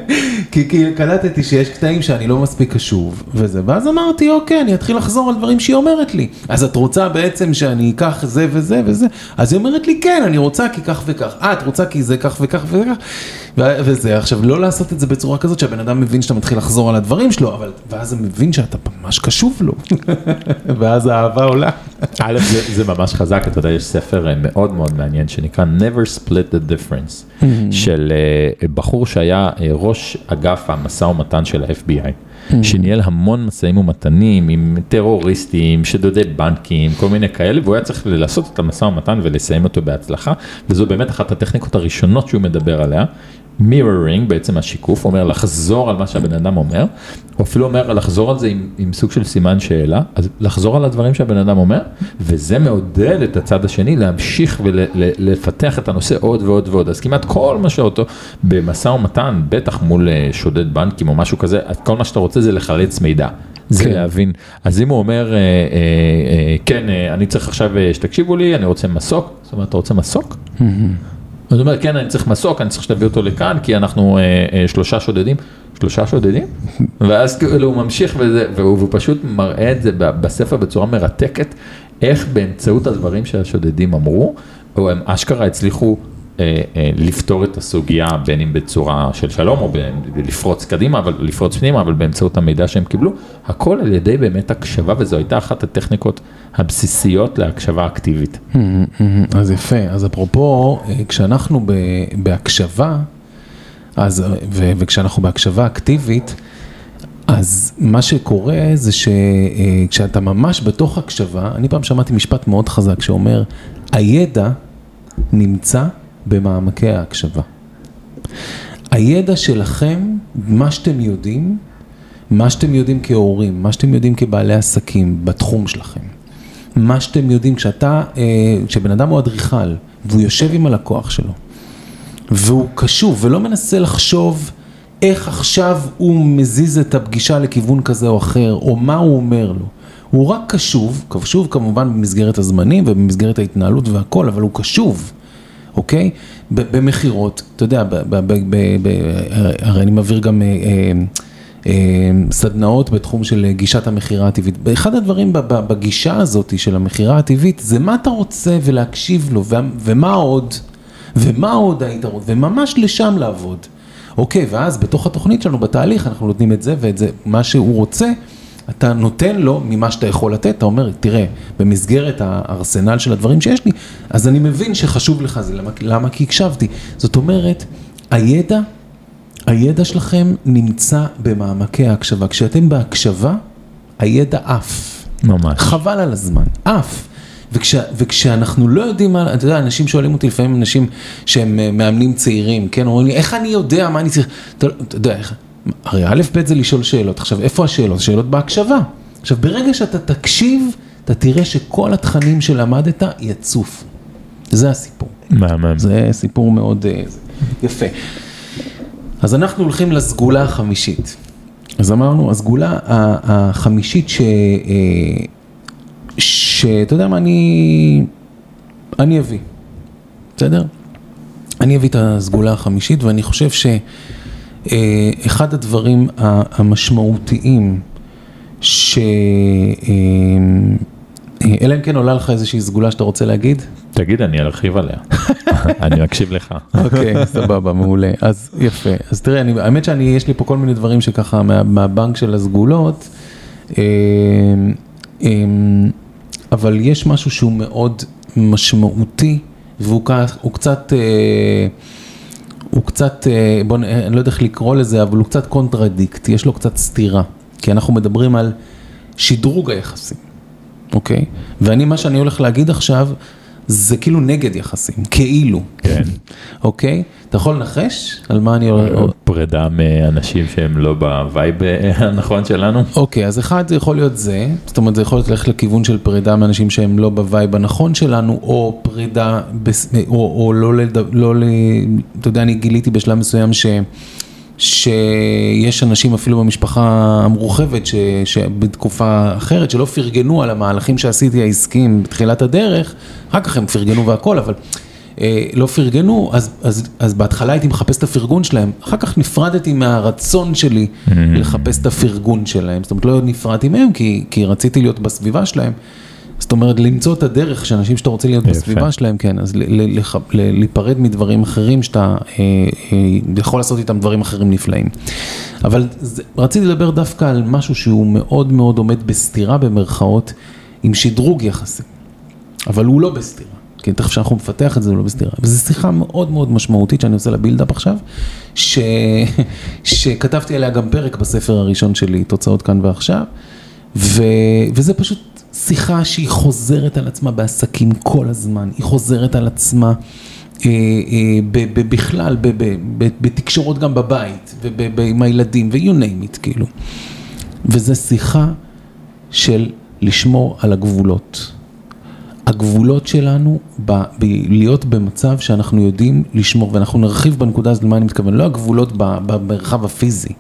[SPEAKER 1] כי, כי קלטתי שיש קטעים שאני לא מספיק קשוב, וזה, ואז אמרתי, אוקיי, אני אתחיל לחזור על דברים שהיא אומרת לי. אז את רוצה בעצם שאני אקח זה וזה וזה? אז היא אומרת לי, כן, אני רוצה כי כך וכך. אה, את רוצה כי זה כך וכך וכך? וזה, עכשיו, לא לעשות את זה בצורה כזאת שהבן אדם מבין שאתה מתחיל לחזור על הדברים שלו, אבל, ואז הוא מבין שאתה ממש קשוב לו. ואז האהבה עולה.
[SPEAKER 2] א', זה, זה ממש חזק, אתה יודע, יש ספר אה, מאוד מאוד מעניין שנקרא Never Split the Difference, של אה, בחור שהיה אה, ראש אגף המשא ומתן של ה-FBI, שניהל המון משאים ומתנים עם טרוריסטים, שדודי בנקים, כל מיני כאלה, והוא היה צריך לעשות את המשא ומתן ולסיים אותו בהצלחה, וזו באמת אחת הטכניקות הראשונות שהוא מדבר עליה. מיררינג, בעצם השיקוף, אומר לחזור על מה שהבן אדם אומר, הוא אפילו אומר לחזור על זה עם, עם סוג של סימן שאלה, אז לחזור על הדברים שהבן אדם אומר, וזה מעודד את הצד השני להמשיך ולפתח את הנושא עוד ועוד ועוד, אז כמעט כל מה שאותו במשא ומתן, בטח מול אה, שודד בנקים או משהו כזה, כל מה שאתה רוצה זה לחלץ מידע. זה
[SPEAKER 1] כן.
[SPEAKER 2] להבין, אז אם הוא אומר, אה, אה, אה, כן, אה, אני צריך עכשיו אה, שתקשיבו לי, אני רוצה מסוק, זאת אומרת, אתה רוצה מסוק? אז הוא אומר, כן, אני צריך מסוק, אני צריך שתביא אותו לכאן, כי אנחנו אה, אה, שלושה שודדים. שלושה שודדים? ואז כאילו הוא ממשיך וזה, והוא, והוא פשוט מראה את זה בספר בצורה מרתקת, איך באמצעות הדברים שהשודדים אמרו, או הם אשכרה הצליחו לפתור את הסוגיה, בין אם בצורה של שלום או לפרוץ קדימה, אבל לפרוץ פנימה, אבל באמצעות המידע שהם קיבלו, הכל על ידי באמת הקשבה, וזו הייתה אחת הטכניקות הבסיסיות להקשבה אקטיבית.
[SPEAKER 1] אז יפה, אז אפרופו, אה, כשאנחנו בהקשבה, אז, ו- וכשאנחנו בהקשבה אקטיבית, אז מה שקורה זה שכשאתה ממש בתוך הקשבה, אני פעם שמעתי משפט מאוד חזק שאומר, הידע נמצא במעמקי ההקשבה. הידע שלכם, מה שאתם יודעים, מה שאתם יודעים כהורים, מה שאתם יודעים כבעלי עסקים בתחום שלכם, מה שאתם יודעים, כשאתה, אה, כשבן אדם הוא אדריכל והוא יושב עם הלקוח שלו והוא קשוב ולא מנסה לחשוב איך עכשיו הוא מזיז את הפגישה לכיוון כזה או אחר, או מה הוא אומר לו. הוא רק קשוב, קשוב כמובן במסגרת הזמנים ובמסגרת ההתנהלות והכל, אבל הוא קשוב, אוקיי? במכירות, אתה יודע, הרי אני מעביר גם... אה, אה, אה, סדנאות בתחום של גישת המכירה הטבעית. אחד הדברים בגישה הזאת של המכירה הטבעית זה מה אתה רוצה ולהקשיב לו ומה עוד, ומה עוד היית רוצה, וממש לשם לעבוד. אוקיי, ואז בתוך התוכנית שלנו, בתהליך, אנחנו נותנים את זה ואת זה, מה שהוא רוצה, אתה נותן לו ממה שאתה יכול לתת, אתה אומר, תראה, במסגרת הארסנל של הדברים שיש לי, אז אני מבין שחשוב לך זה, למה, למה? כי הקשבתי. זאת אומרת, הידע הידע שלכם נמצא במעמקי ההקשבה. כשאתם בהקשבה, הידע עף.
[SPEAKER 2] ממש.
[SPEAKER 1] חבל על הזמן, עף. וכש, וכשאנחנו לא יודעים מה, אתה יודע, אנשים שואלים אותי לפעמים, אנשים שהם אה, מאמנים צעירים, כן, אומרים לי, איך אני יודע מה אני צריך, אתה, אתה יודע, איך, הרי א', ב' זה לשאול שאלות, עכשיו, איפה השאלות? שאלות בהקשבה. עכשיו, ברגע שאתה תקשיב, אתה תראה שכל התכנים שלמדת יצופו. זה הסיפור.
[SPEAKER 2] מהמם.
[SPEAKER 1] זה סיפור מאוד אה. יפה. אז אנחנו הולכים לסגולה החמישית. אז אמרנו, הסגולה החמישית ש... אה, שאתה יודע מה, אני... אני אביא, בסדר? אני אביא את הסגולה החמישית ואני חושב שאחד הדברים ה- המשמעותיים ש... אה, אה, אלא אם כן עולה לך איזושהי סגולה שאתה רוצה להגיד?
[SPEAKER 2] תגיד, אני ארחיב עליה. אני מקשיב לך.
[SPEAKER 1] אוקיי, סבבה, מעולה. אז יפה. אז תראה, אני, האמת שאני, יש לי פה כל מיני דברים שככה מה, מהבנק של הסגולות, אה, אה, אבל יש משהו שהוא מאוד משמעותי, והוא קצת, אה, הוא קצת, אה, בוא, אני לא יודע איך לקרוא לזה, אבל הוא קצת contradict, יש לו קצת סתירה. כי אנחנו מדברים על שדרוג היחסים, אוקיי? ואני, מה שאני הולך להגיד עכשיו, זה כאילו נגד יחסים, כאילו.
[SPEAKER 2] כן.
[SPEAKER 1] אוקיי? אתה יכול לנחש על מה אני...
[SPEAKER 2] פרידה מאנשים שהם לא ב vibe אה, הנכון שלנו.
[SPEAKER 1] אוקיי, אז אחד זה יכול להיות זה, זאת אומרת זה יכול להיות ללכת לכיוון של פרידה מאנשים שהם לא ב vibe הנכון שלנו, או פרידה, או, או לא. לא. אתה יודע, אני גיליתי בשלב מסוים ש... שיש אנשים אפילו במשפחה המורחבת ש, שבתקופה אחרת שלא פרגנו על המהלכים שעשיתי העסקיים בתחילת הדרך, אחר כך הם פרגנו והכל, אבל אה, לא פרגנו, אז, אז, אז בהתחלה הייתי מחפש את הפרגון שלהם, אחר כך נפרדתי מהרצון שלי לחפש את הפרגון שלהם, זאת אומרת לא נפרדתי מהם כי, כי רציתי להיות בסביבה שלהם. זאת אומרת, למצוא את הדרך שאנשים שאתה רוצה להיות
[SPEAKER 2] יפה.
[SPEAKER 1] בסביבה שלהם, כן, אז להיפרד מדברים אחרים שאתה אה, אה, יכול לעשות איתם דברים אחרים נפלאים. אבל זה, רציתי לדבר דווקא על משהו שהוא מאוד מאוד עומד בסתירה במרכאות, עם שדרוג יחסי, אבל הוא לא בסתירה. כי תכף שאנחנו נפתח את זה, הוא לא בסתירה. וזו שיחה מאוד מאוד משמעותית שאני עושה לה בילדאפ עכשיו, ש... שכתבתי עליה גם פרק בספר הראשון שלי, תוצאות כאן ועכשיו, ו... וזה פשוט שיחה שהיא חוזרת על עצמה בעסקים כל הזמן, היא חוזרת על עצמה אה, אה, ב- ב- בכלל, ב- ב- ב- בתקשורות גם בבית, ועם הילדים, ו-you name it, כאילו. וזו שיחה של לשמור על הגבולות. הגבולות שלנו, ב, ב, להיות במצב שאנחנו יודעים לשמור, ואנחנו נרחיב בנקודה הזאת למה אני מתכוון, לא הגבולות במרחב הפיזי.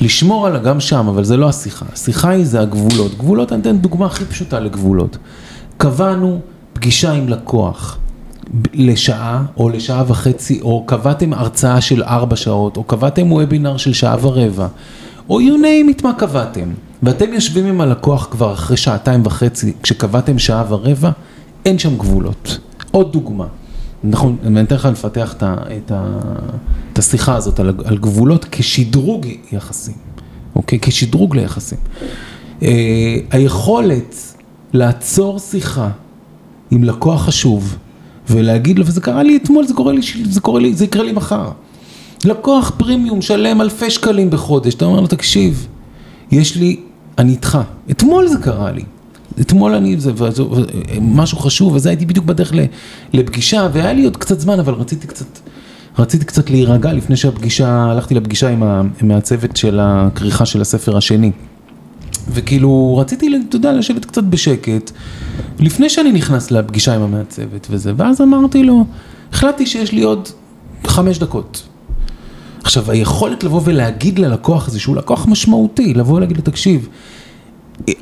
[SPEAKER 1] לשמור על גם שם, אבל זה לא השיחה. השיחה היא זה הגבולות. גבולות, אני אתן דוגמה הכי פשוטה לגבולות. קבענו פגישה עם לקוח לשעה או לשעה וחצי, או קבעתם הרצאה של ארבע שעות, או קבעתם וובינר של שעה ורבע, או you name it מה קבעתם. ואתם יושבים עם הלקוח כבר אחרי שעתיים וחצי, כשקבעתם שעה ורבע, אין שם גבולות. עוד דוגמה. נכון, אני אתן לך לפתח את, ה, את, ה, את השיחה הזאת על, על גבולות כשדרוג יחסים, אוקיי? כשדרוג ליחסים. אה, היכולת לעצור שיחה עם לקוח חשוב ולהגיד לו, וזה קרה לי אתמול, זה קורה לי, זה קורה לי, זה יקרה לי מחר. לקוח פרימיום שלם אלפי שקלים בחודש, אתה אומר לו, תקשיב, יש לי, אני איתך. אתמול זה קרה לי. אתמול אני, זה, וזה, משהו חשוב, וזה הייתי בדיוק בדרך לפגישה, והיה לי עוד קצת זמן, אבל רציתי קצת, רציתי קצת להירגע לפני שהפגישה, הלכתי לפגישה עם המעצבת של הכריכה של הספר השני. וכאילו רציתי, אתה יודע, לשבת קצת בשקט, לפני שאני נכנס לפגישה עם המעצבת וזה, ואז אמרתי לו, החלטתי שיש לי עוד חמש דקות. עכשיו, היכולת לבוא ולהגיד ללקוח הזה, שהוא לקוח משמעותי, לבוא ולהגיד לו, תקשיב,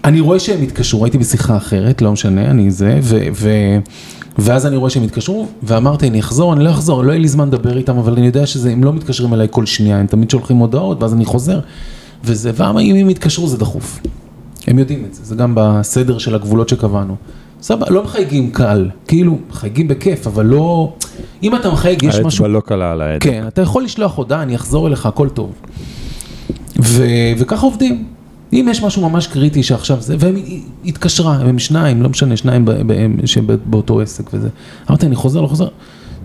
[SPEAKER 1] אני רואה שהם התקשרו, הייתי בשיחה אחרת, לא משנה, אני זה, ו, ו, ואז אני רואה שהם התקשרו, ואמרתי, אני אחזור, אני לא אחזור, לא יהיה לי זמן לדבר איתם, אבל אני יודע שזה, הם לא מתקשרים אליי כל שנייה, הם תמיד שולחים הודעות, ואז אני חוזר, וזה, ואם הם יתקשרו זה דחוף. הם יודעים את זה, זה גם בסדר של הגבולות שקבענו. סבבה, לא מחייגים קל, כאילו, מחייגים בכיף, אבל לא, אם אתה מחייג, יש משהו...
[SPEAKER 2] האצבע לא קלה על ההדק.
[SPEAKER 1] כן, אתה יכול לשלוח הודעה, אני אחזור אליך, הכל טוב. ו... וככה עובדים. אם יש משהו ממש קריטי שעכשיו זה, והם התקשרה, הם שניים, לא משנה, שניים ב... ב... שבאותו עסק וזה. אמרתי, אני חוזר, לא חוזר.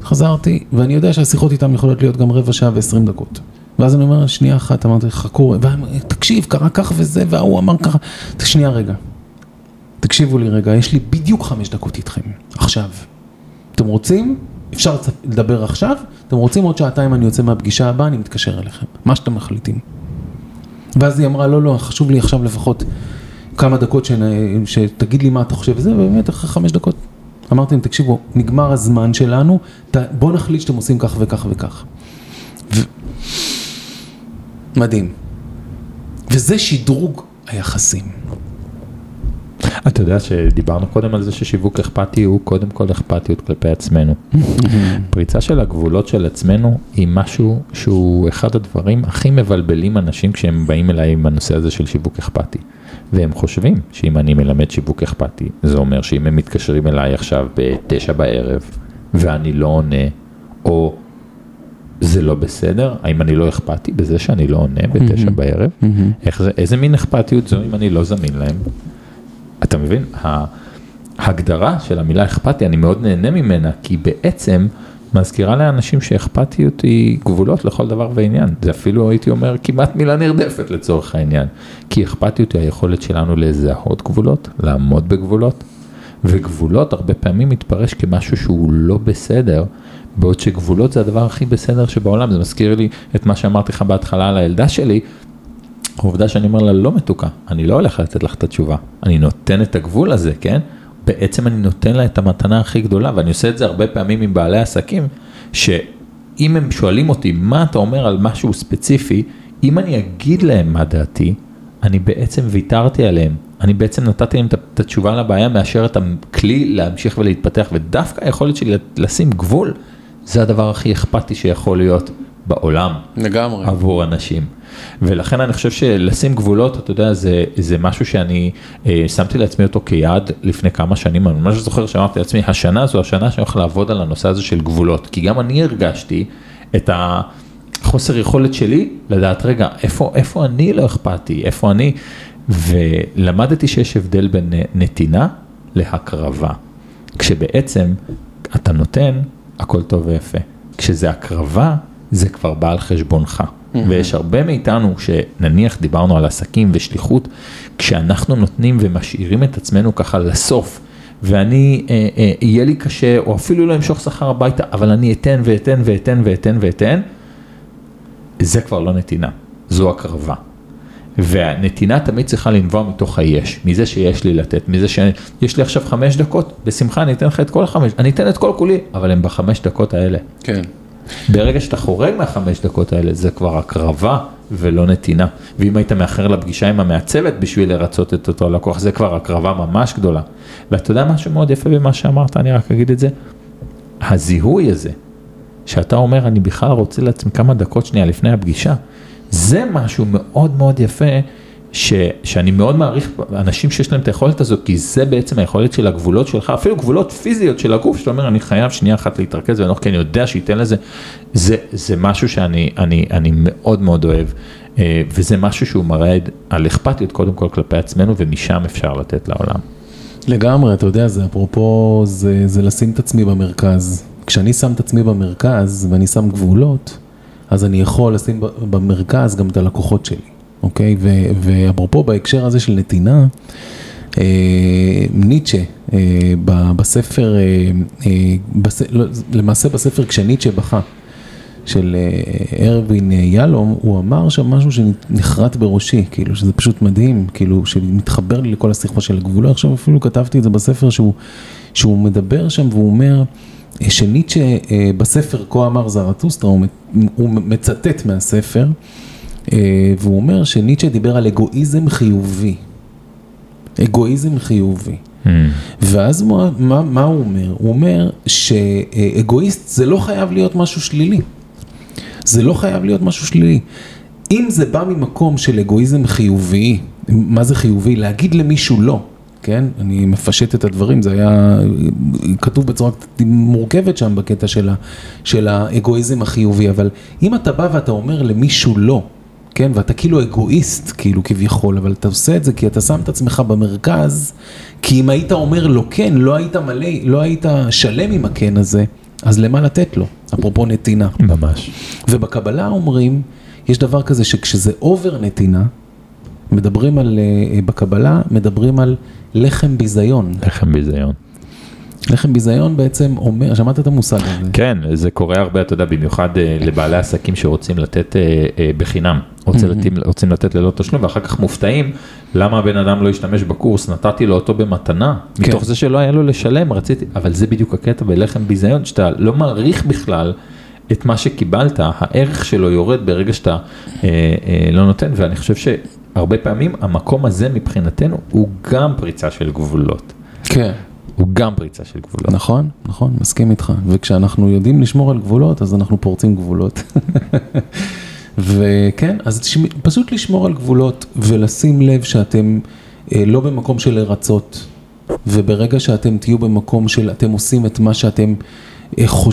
[SPEAKER 1] חזרתי, ואני יודע שהשיחות איתם יכולות להיות גם רבע שעה ועשרים דקות. ואז אני אומר, שנייה אחת, אמרתי, חכו, תקשיב, קרה כך וזה, וההוא אמר ככה, שנייה רגע. תקשיבו לי רגע, יש לי בדיוק חמש דקות איתכם, עכשיו. אתם רוצים? אפשר לדבר עכשיו? אתם רוצים עוד שעתיים אני יוצא מהפגישה הבאה, אני מתקשר אליכם, מה שאתם מחליטים. ואז היא אמרה, לא, לא, חשוב לי עכשיו לפחות כמה דקות שנ... שתגיד לי מה אתה חושב, וזה, ובאמת אחרי חמש דקות. אמרתי להם, תקשיבו, נגמר הזמן שלנו, ת... בואו נחליט שאתם עושים כך וכך וכך. ו... מדהים. וזה שדרוג היחסים.
[SPEAKER 2] אתה יודע שדיברנו קודם על זה ששיווק אכפתי הוא קודם כל אכפתיות כלפי עצמנו. פריצה של הגבולות של עצמנו היא משהו שהוא אחד הדברים הכי מבלבלים אנשים כשהם באים אליי עם הנושא הזה של שיווק אכפתי. והם חושבים שאם אני מלמד שיווק אכפתי, זה אומר שאם הם מתקשרים אליי עכשיו בתשע בערב ואני לא עונה, או זה לא בסדר, האם אני לא אכפתי בזה שאני לא עונה בתשע בערב? איך זה, איזה מין אכפתיות זו אם אני לא זמין להם? אתה מבין? ההגדרה של המילה אכפתי, אני מאוד נהנה ממנה, כי בעצם מזכירה לאנשים שאכפתיות היא גבולות לכל דבר ועניין. זה אפילו הייתי אומר כמעט מילה נרדפת לצורך העניין. כי אכפתיות היא היכולת שלנו לזהות גבולות, לעמוד בגבולות, וגבולות הרבה פעמים מתפרש כמשהו שהוא לא בסדר, בעוד שגבולות זה הדבר הכי בסדר שבעולם. זה מזכיר לי את מה שאמרתי לך בהתחלה על הילדה שלי, העובדה שאני אומר לה לא מתוקה, אני לא הולך לתת לך את התשובה, אני נותן את הגבול הזה, כן? בעצם אני נותן לה את המתנה הכי גדולה, ואני עושה את זה הרבה פעמים עם בעלי עסקים, אם הם שואלים אותי מה אתה אומר על משהו ספציפי, אם אני אגיד להם מה דעתי, אני בעצם ויתרתי עליהם. אני בעצם נתתי להם את התשובה לבעיה מאשר את הכלי להמשיך ולהתפתח, ודווקא היכולת שלי לשים גבול, זה הדבר הכי אכפתי שיכול להיות בעולם.
[SPEAKER 1] לגמרי.
[SPEAKER 2] עבור אנשים. ולכן אני חושב שלשים גבולות, אתה יודע, זה, זה משהו שאני אה, שמתי לעצמי אותו כיעד לפני כמה שנים, אני ממש זוכר שאמרתי לעצמי, השנה זו השנה שאני הולך לעבוד על הנושא הזה של גבולות, כי גם אני הרגשתי את החוסר יכולת שלי לדעת, רגע, איפה, איפה אני לא אכפתי, איפה אני, ולמדתי שיש הבדל בין נתינה להקרבה, כשבעצם אתה נותן, הכל טוב ויפה. כשזה הקרבה, זה כבר בא על חשבונך. Mm-hmm. ויש הרבה מאיתנו שנניח דיברנו על עסקים ושליחות, כשאנחנו נותנים ומשאירים את עצמנו ככה לסוף, ואני, אה, אה, יהיה לי קשה, או אפילו לא אמשוך שכר הביתה, אבל אני אתן ואתן ואתן ואתן ואתן, זה כבר לא נתינה, זו הקרבה. והנתינה תמיד צריכה לנבוע מתוך היש, מזה שיש לי לתת, מזה שיש לי עכשיו חמש דקות, בשמחה אני אתן לך את כל החמש, אני אתן את כל כולי, אבל הם בחמש דקות האלה.
[SPEAKER 1] כן.
[SPEAKER 2] ברגע שאתה חורג מהחמש דקות האלה, זה כבר הקרבה ולא נתינה. ואם היית מאחר לפגישה עם המעצבת בשביל לרצות את אותו לקוח, זה כבר הקרבה ממש גדולה. ואתה יודע משהו מאוד יפה במה שאמרת, אני רק אגיד את זה? הזיהוי הזה, שאתה אומר, אני בכלל רוצה לעצמי כמה דקות שנייה לפני הפגישה, זה משהו מאוד מאוד יפה, ש, שאני מאוד מעריך אנשים שיש להם את היכולת הזו, כי זה בעצם היכולת של הגבולות שלך, אפילו גבולות פיזיות של הגוף, שאתה אומר, אני חייב שנייה אחת להתרכז ולנוח, כי אני יודע שייתן לזה, זה, זה משהו שאני אני, אני מאוד מאוד אוהב, אה, וזה משהו שהוא מראה על אכפתיות קודם כל כלפי עצמנו, ומשם אפשר לתת לעולם.
[SPEAKER 1] לגמרי, אתה יודע, זה אפרופו, זה, זה לשים את עצמי במרכז. כשאני שם את עצמי במרכז ואני שם גבולות, אז אני יכול לשים במרכז גם את הלקוחות שלי, אוקיי? ואפרופו בהקשר הזה של נתינה, אה, ניטשה, אה, בספר, אה, אה, בס, לא, למעשה בספר כשניטשה בכה, של אה, ארווין יהלום, הוא אמר שם משהו שנחרט בראשי, כאילו שזה פשוט מדהים, כאילו שמתחבר לי לכל השיחה של הגבולות, עכשיו אפילו כתבתי את זה בספר שהוא, שהוא מדבר שם והוא אומר, שניטשה אה, בספר כה אמר זרטוסטרה, הוא, הוא מצטט מהספר, אה, והוא אומר שניטשה דיבר על אגואיזם חיובי. אגואיזם חיובי. Mm. ואז מה, מה, מה הוא אומר? הוא אומר שאגואיסט זה לא חייב להיות משהו שלילי. זה לא חייב להיות משהו שלילי. אם זה בא ממקום של אגואיזם חיובי, מה זה חיובי? להגיד למישהו לא. כן? אני מפשט את הדברים, זה היה כתוב בצורה מורכבת שם בקטע של, ה, של האגואיזם החיובי, אבל אם אתה בא ואתה אומר למישהו לא, כן? ואתה כאילו אגואיסט, כאילו כביכול, אבל אתה עושה את זה כי אתה שם את עצמך במרכז, כי אם היית אומר לו כן, לא היית מלא, לא היית שלם עם הכן הזה, אז למה לתת לו? אפרופו נתינה.
[SPEAKER 2] ממש.
[SPEAKER 1] ובקבלה אומרים, יש דבר כזה שכשזה אובר נתינה, מדברים על, אה, בקבלה, מדברים על לחם ביזיון.
[SPEAKER 2] לחם ביזיון.
[SPEAKER 1] לחם ביזיון בעצם אומר, שמעת את המושג הזה?
[SPEAKER 2] כן, זה קורה הרבה, אתה יודע, במיוחד אה, לבעלי עסקים שרוצים לתת אה, אה, בחינם, רוצים, לתת, רוצים לתת ללא תשלום, ואחר כך מופתעים למה הבן אדם לא השתמש בקורס, נתתי לו אותו במתנה, כן. מתוך זה שלא היה לו לשלם, רציתי, אבל זה בדיוק הקטע בלחם ביזיון, שאתה לא מעריך בכלל. את מה שקיבלת, הערך שלו יורד ברגע שאתה אה, אה, לא נותן, ואני חושב שהרבה פעמים המקום הזה מבחינתנו הוא גם פריצה של גבולות.
[SPEAKER 1] כן.
[SPEAKER 2] הוא גם פריצה של גבולות.
[SPEAKER 1] נכון, נכון, מסכים איתך. וכשאנחנו יודעים לשמור על גבולות, אז אנחנו פורצים גבולות. וכן, אז פשוט לשמור על גבולות ולשים לב שאתם אה, לא במקום של לרצות, וברגע שאתם תהיו במקום של אתם עושים את מה שאתם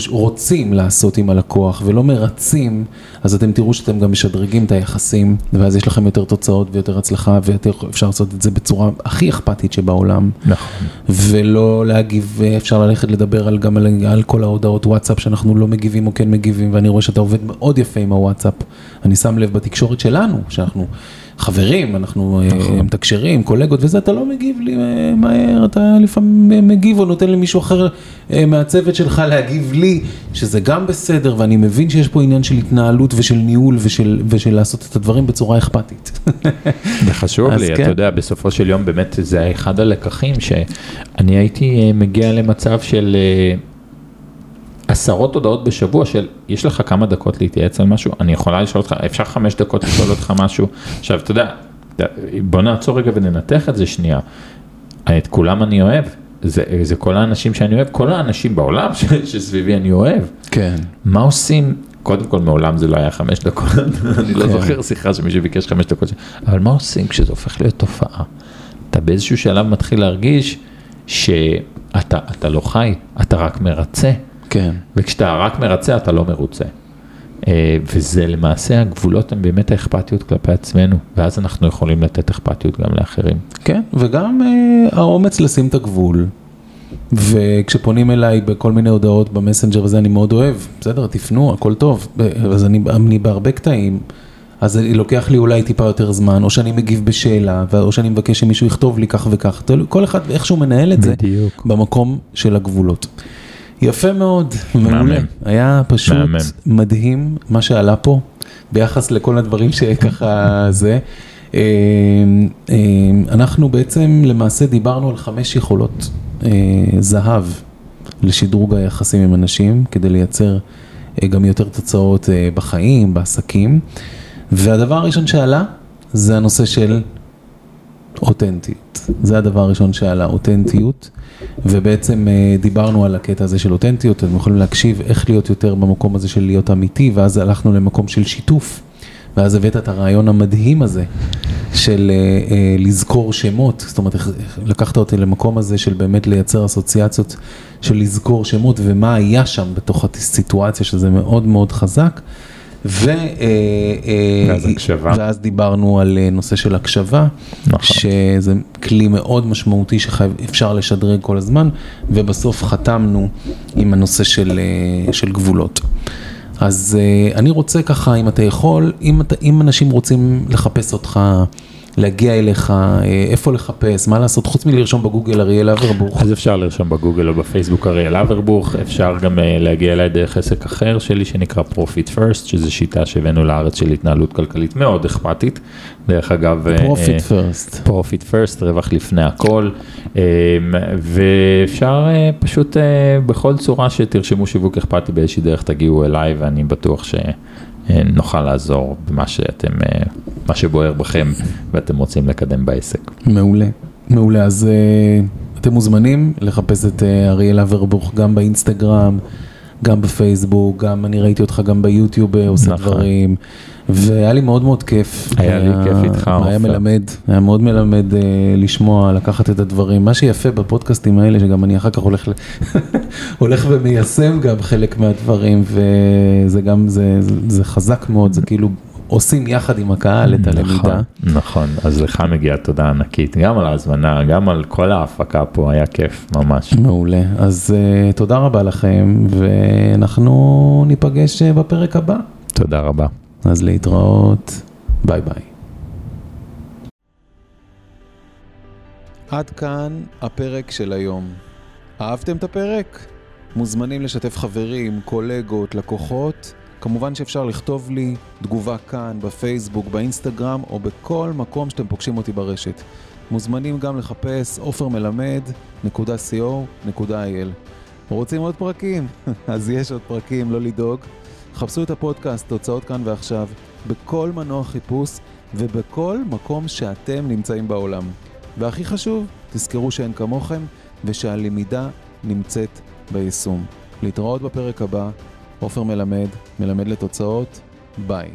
[SPEAKER 1] רוצים לעשות עם הלקוח ולא מרצים, אז אתם תראו שאתם גם משדרגים את היחסים, ואז יש לכם יותר תוצאות ויותר הצלחה, ואפשר לעשות את זה בצורה הכי אכפתית שבעולם.
[SPEAKER 2] נכון.
[SPEAKER 1] ולא להגיב, אפשר ללכת לדבר על, גם על, על כל ההודעות וואטסאפ שאנחנו לא מגיבים או כן מגיבים, ואני רואה שאתה עובד מאוד יפה עם הוואטסאפ. אני שם לב בתקשורת שלנו, שאנחנו... חברים, אנחנו אה, נכון. מתקשרים, קולגות וזה, אתה לא מגיב לי אה, מהר, אתה לפעמים מגיב או נותן למישהו אחר אה, מהצוות שלך להגיב לי, שזה גם בסדר, ואני מבין שיש פה עניין של התנהלות ושל ניהול ושל, ושל לעשות את הדברים בצורה אכפתית.
[SPEAKER 2] זה חשוב לי, כן. אתה יודע, בסופו של יום באמת זה אחד הלקחים שאני הייתי מגיע למצב של... עשרות הודעות בשבוע של יש לך כמה דקות להתייעץ על משהו, אני יכולה לשאול אותך, אפשר חמש דקות לשאול אותך משהו, עכשיו אתה יודע, בוא נעצור רגע וננתח את זה שנייה, את כולם אני אוהב, זה, זה כל האנשים שאני אוהב, כל האנשים בעולם ש, שסביבי אני אוהב,
[SPEAKER 1] כן.
[SPEAKER 2] מה עושים, קודם כל מעולם זה לא היה חמש דקות, אני לא
[SPEAKER 1] כן.
[SPEAKER 2] זוכר שיחה שמישהו ביקש חמש דקות, אבל מה עושים כשזה הופך להיות תופעה? אתה באיזשהו שלב מתחיל להרגיש שאתה אתה לא חי, אתה רק מרצה.
[SPEAKER 1] כן.
[SPEAKER 2] וכשאתה רק מרצה אתה לא מרוצה. אה, וזה למעשה הגבולות הם באמת האכפתיות כלפי עצמנו, ואז אנחנו יכולים לתת אכפתיות גם לאחרים.
[SPEAKER 1] כן, וגם אה, האומץ לשים את הגבול. וכשפונים אליי בכל מיני הודעות במסנג'ר וזה, אני מאוד אוהב, בסדר, תפנו, הכל טוב. אז אני, אני בהרבה קטעים, אז זה לוקח לי אולי טיפה יותר זמן, או שאני מגיב בשאלה, או שאני מבקש שמישהו יכתוב לי כך וכך. כל אחד איכשהו מנהל את זה,
[SPEAKER 2] בדיוק.
[SPEAKER 1] במקום של הגבולות. יפה מאוד. מעולה. היה פשוט
[SPEAKER 2] מהמם.
[SPEAKER 1] מדהים מה שעלה פה, ביחס לכל הדברים שככה זה. אה, אה, אנחנו בעצם למעשה דיברנו על חמש יכולות אה, זהב לשדרוג היחסים עם אנשים, כדי לייצר גם יותר תוצאות בחיים, בעסקים. והדבר הראשון שעלה זה הנושא של אותנטיות. זה הדבר הראשון שעלה, אותנטיות. ובעצם אה, דיברנו על הקטע הזה של אותנטיות, אתם יכולים להקשיב איך להיות יותר במקום הזה של להיות אמיתי, ואז הלכנו למקום של שיתוף. ואז הבאת את הרעיון המדהים הזה של אה, אה, לזכור שמות, זאת אומרת, לקחת אותי למקום הזה של באמת לייצר אסוציאציות של לזכור שמות ומה היה שם בתוך הסיטואציה, שזה מאוד מאוד חזק. ו, אה, אה,
[SPEAKER 2] ואז הקשבה.
[SPEAKER 1] ואז דיברנו על אה, נושא של הקשבה,
[SPEAKER 2] נכון.
[SPEAKER 1] שזה כלי מאוד משמעותי שאפשר לשדרג כל הזמן, ובסוף חתמנו עם הנושא של, של גבולות. אז אני רוצה ככה, אם אתה יכול, אם, אתה, אם אנשים רוצים לחפש אותך, להגיע אליך, אה, איפה לחפש, מה לעשות, חוץ מלרשום בגוגל אריאל אברבוך.
[SPEAKER 2] אז אפשר לרשום בגוגל או בפייסבוק אריאל אברבוך, אפשר גם אה, להגיע אליי דרך עסק אחר שלי שנקרא Profit First, שזו שיטה שהבאנו לארץ של התנהלות כלכלית מאוד אכפתית. דרך אגב, אה, אה,
[SPEAKER 1] First.
[SPEAKER 2] Profit First, רווח לפני הכל, ואפשר פשוט בכל צורה שתרשמו שיווק אכפתי באיזושהי דרך תגיעו אליי ואני בטוח שנוכל לעזור במה שאתם, אה, מה שבוער בכם ואתם רוצים לקדם בעסק.
[SPEAKER 1] מעולה, מעולה. אז אה, אתם מוזמנים לחפש את אה, אריאל אברבוך גם באינסטגרם, גם בפייסבוק, גם אני ראיתי אותך גם ביוטיוב אה, עושה
[SPEAKER 2] נכון.
[SPEAKER 1] דברים, והיה לי מאוד מאוד כיף.
[SPEAKER 2] היה לי כיף איתך,
[SPEAKER 1] היה
[SPEAKER 2] עופר.
[SPEAKER 1] מלמד, היה מאוד מלמד אה, לשמוע, לקחת את הדברים. מה שיפה בפודקאסטים האלה, שגם אני אחר כך הולך, ל... הולך ומיישם גם חלק מהדברים, וזה גם, זה, זה, זה חזק מאוד, זה כאילו עושים יחד עם הקהל את הלמידה.
[SPEAKER 2] נכון, נכון, אז לך מגיעה תודה ענקית, גם על ההזמנה, גם על כל ההפקה פה, היה כיף ממש.
[SPEAKER 1] מעולה, אז uh, תודה רבה לכם, ואנחנו ניפגש uh, בפרק הבא.
[SPEAKER 2] תודה רבה.
[SPEAKER 1] אז להתראות, ביי ביי. עד כאן הפרק של היום. אהבתם את הפרק? מוזמנים לשתף חברים, קולגות, לקוחות. כמובן שאפשר לכתוב לי תגובה כאן, בפייסבוק, באינסטגרם או בכל מקום שאתם פוגשים אותי ברשת. מוזמנים גם לחפש עופרמלמד.co.il. רוצים עוד פרקים? אז יש עוד פרקים, לא לדאוג. חפשו את הפודקאסט, תוצאות כאן ועכשיו, בכל מנוע חיפוש ובכל מקום שאתם נמצאים בעולם. והכי חשוב, תזכרו שאין כמוכם ושהלמידה נמצאת ביישום. להתראות בפרק הבא, עופר מלמד, מלמד לתוצאות, ביי.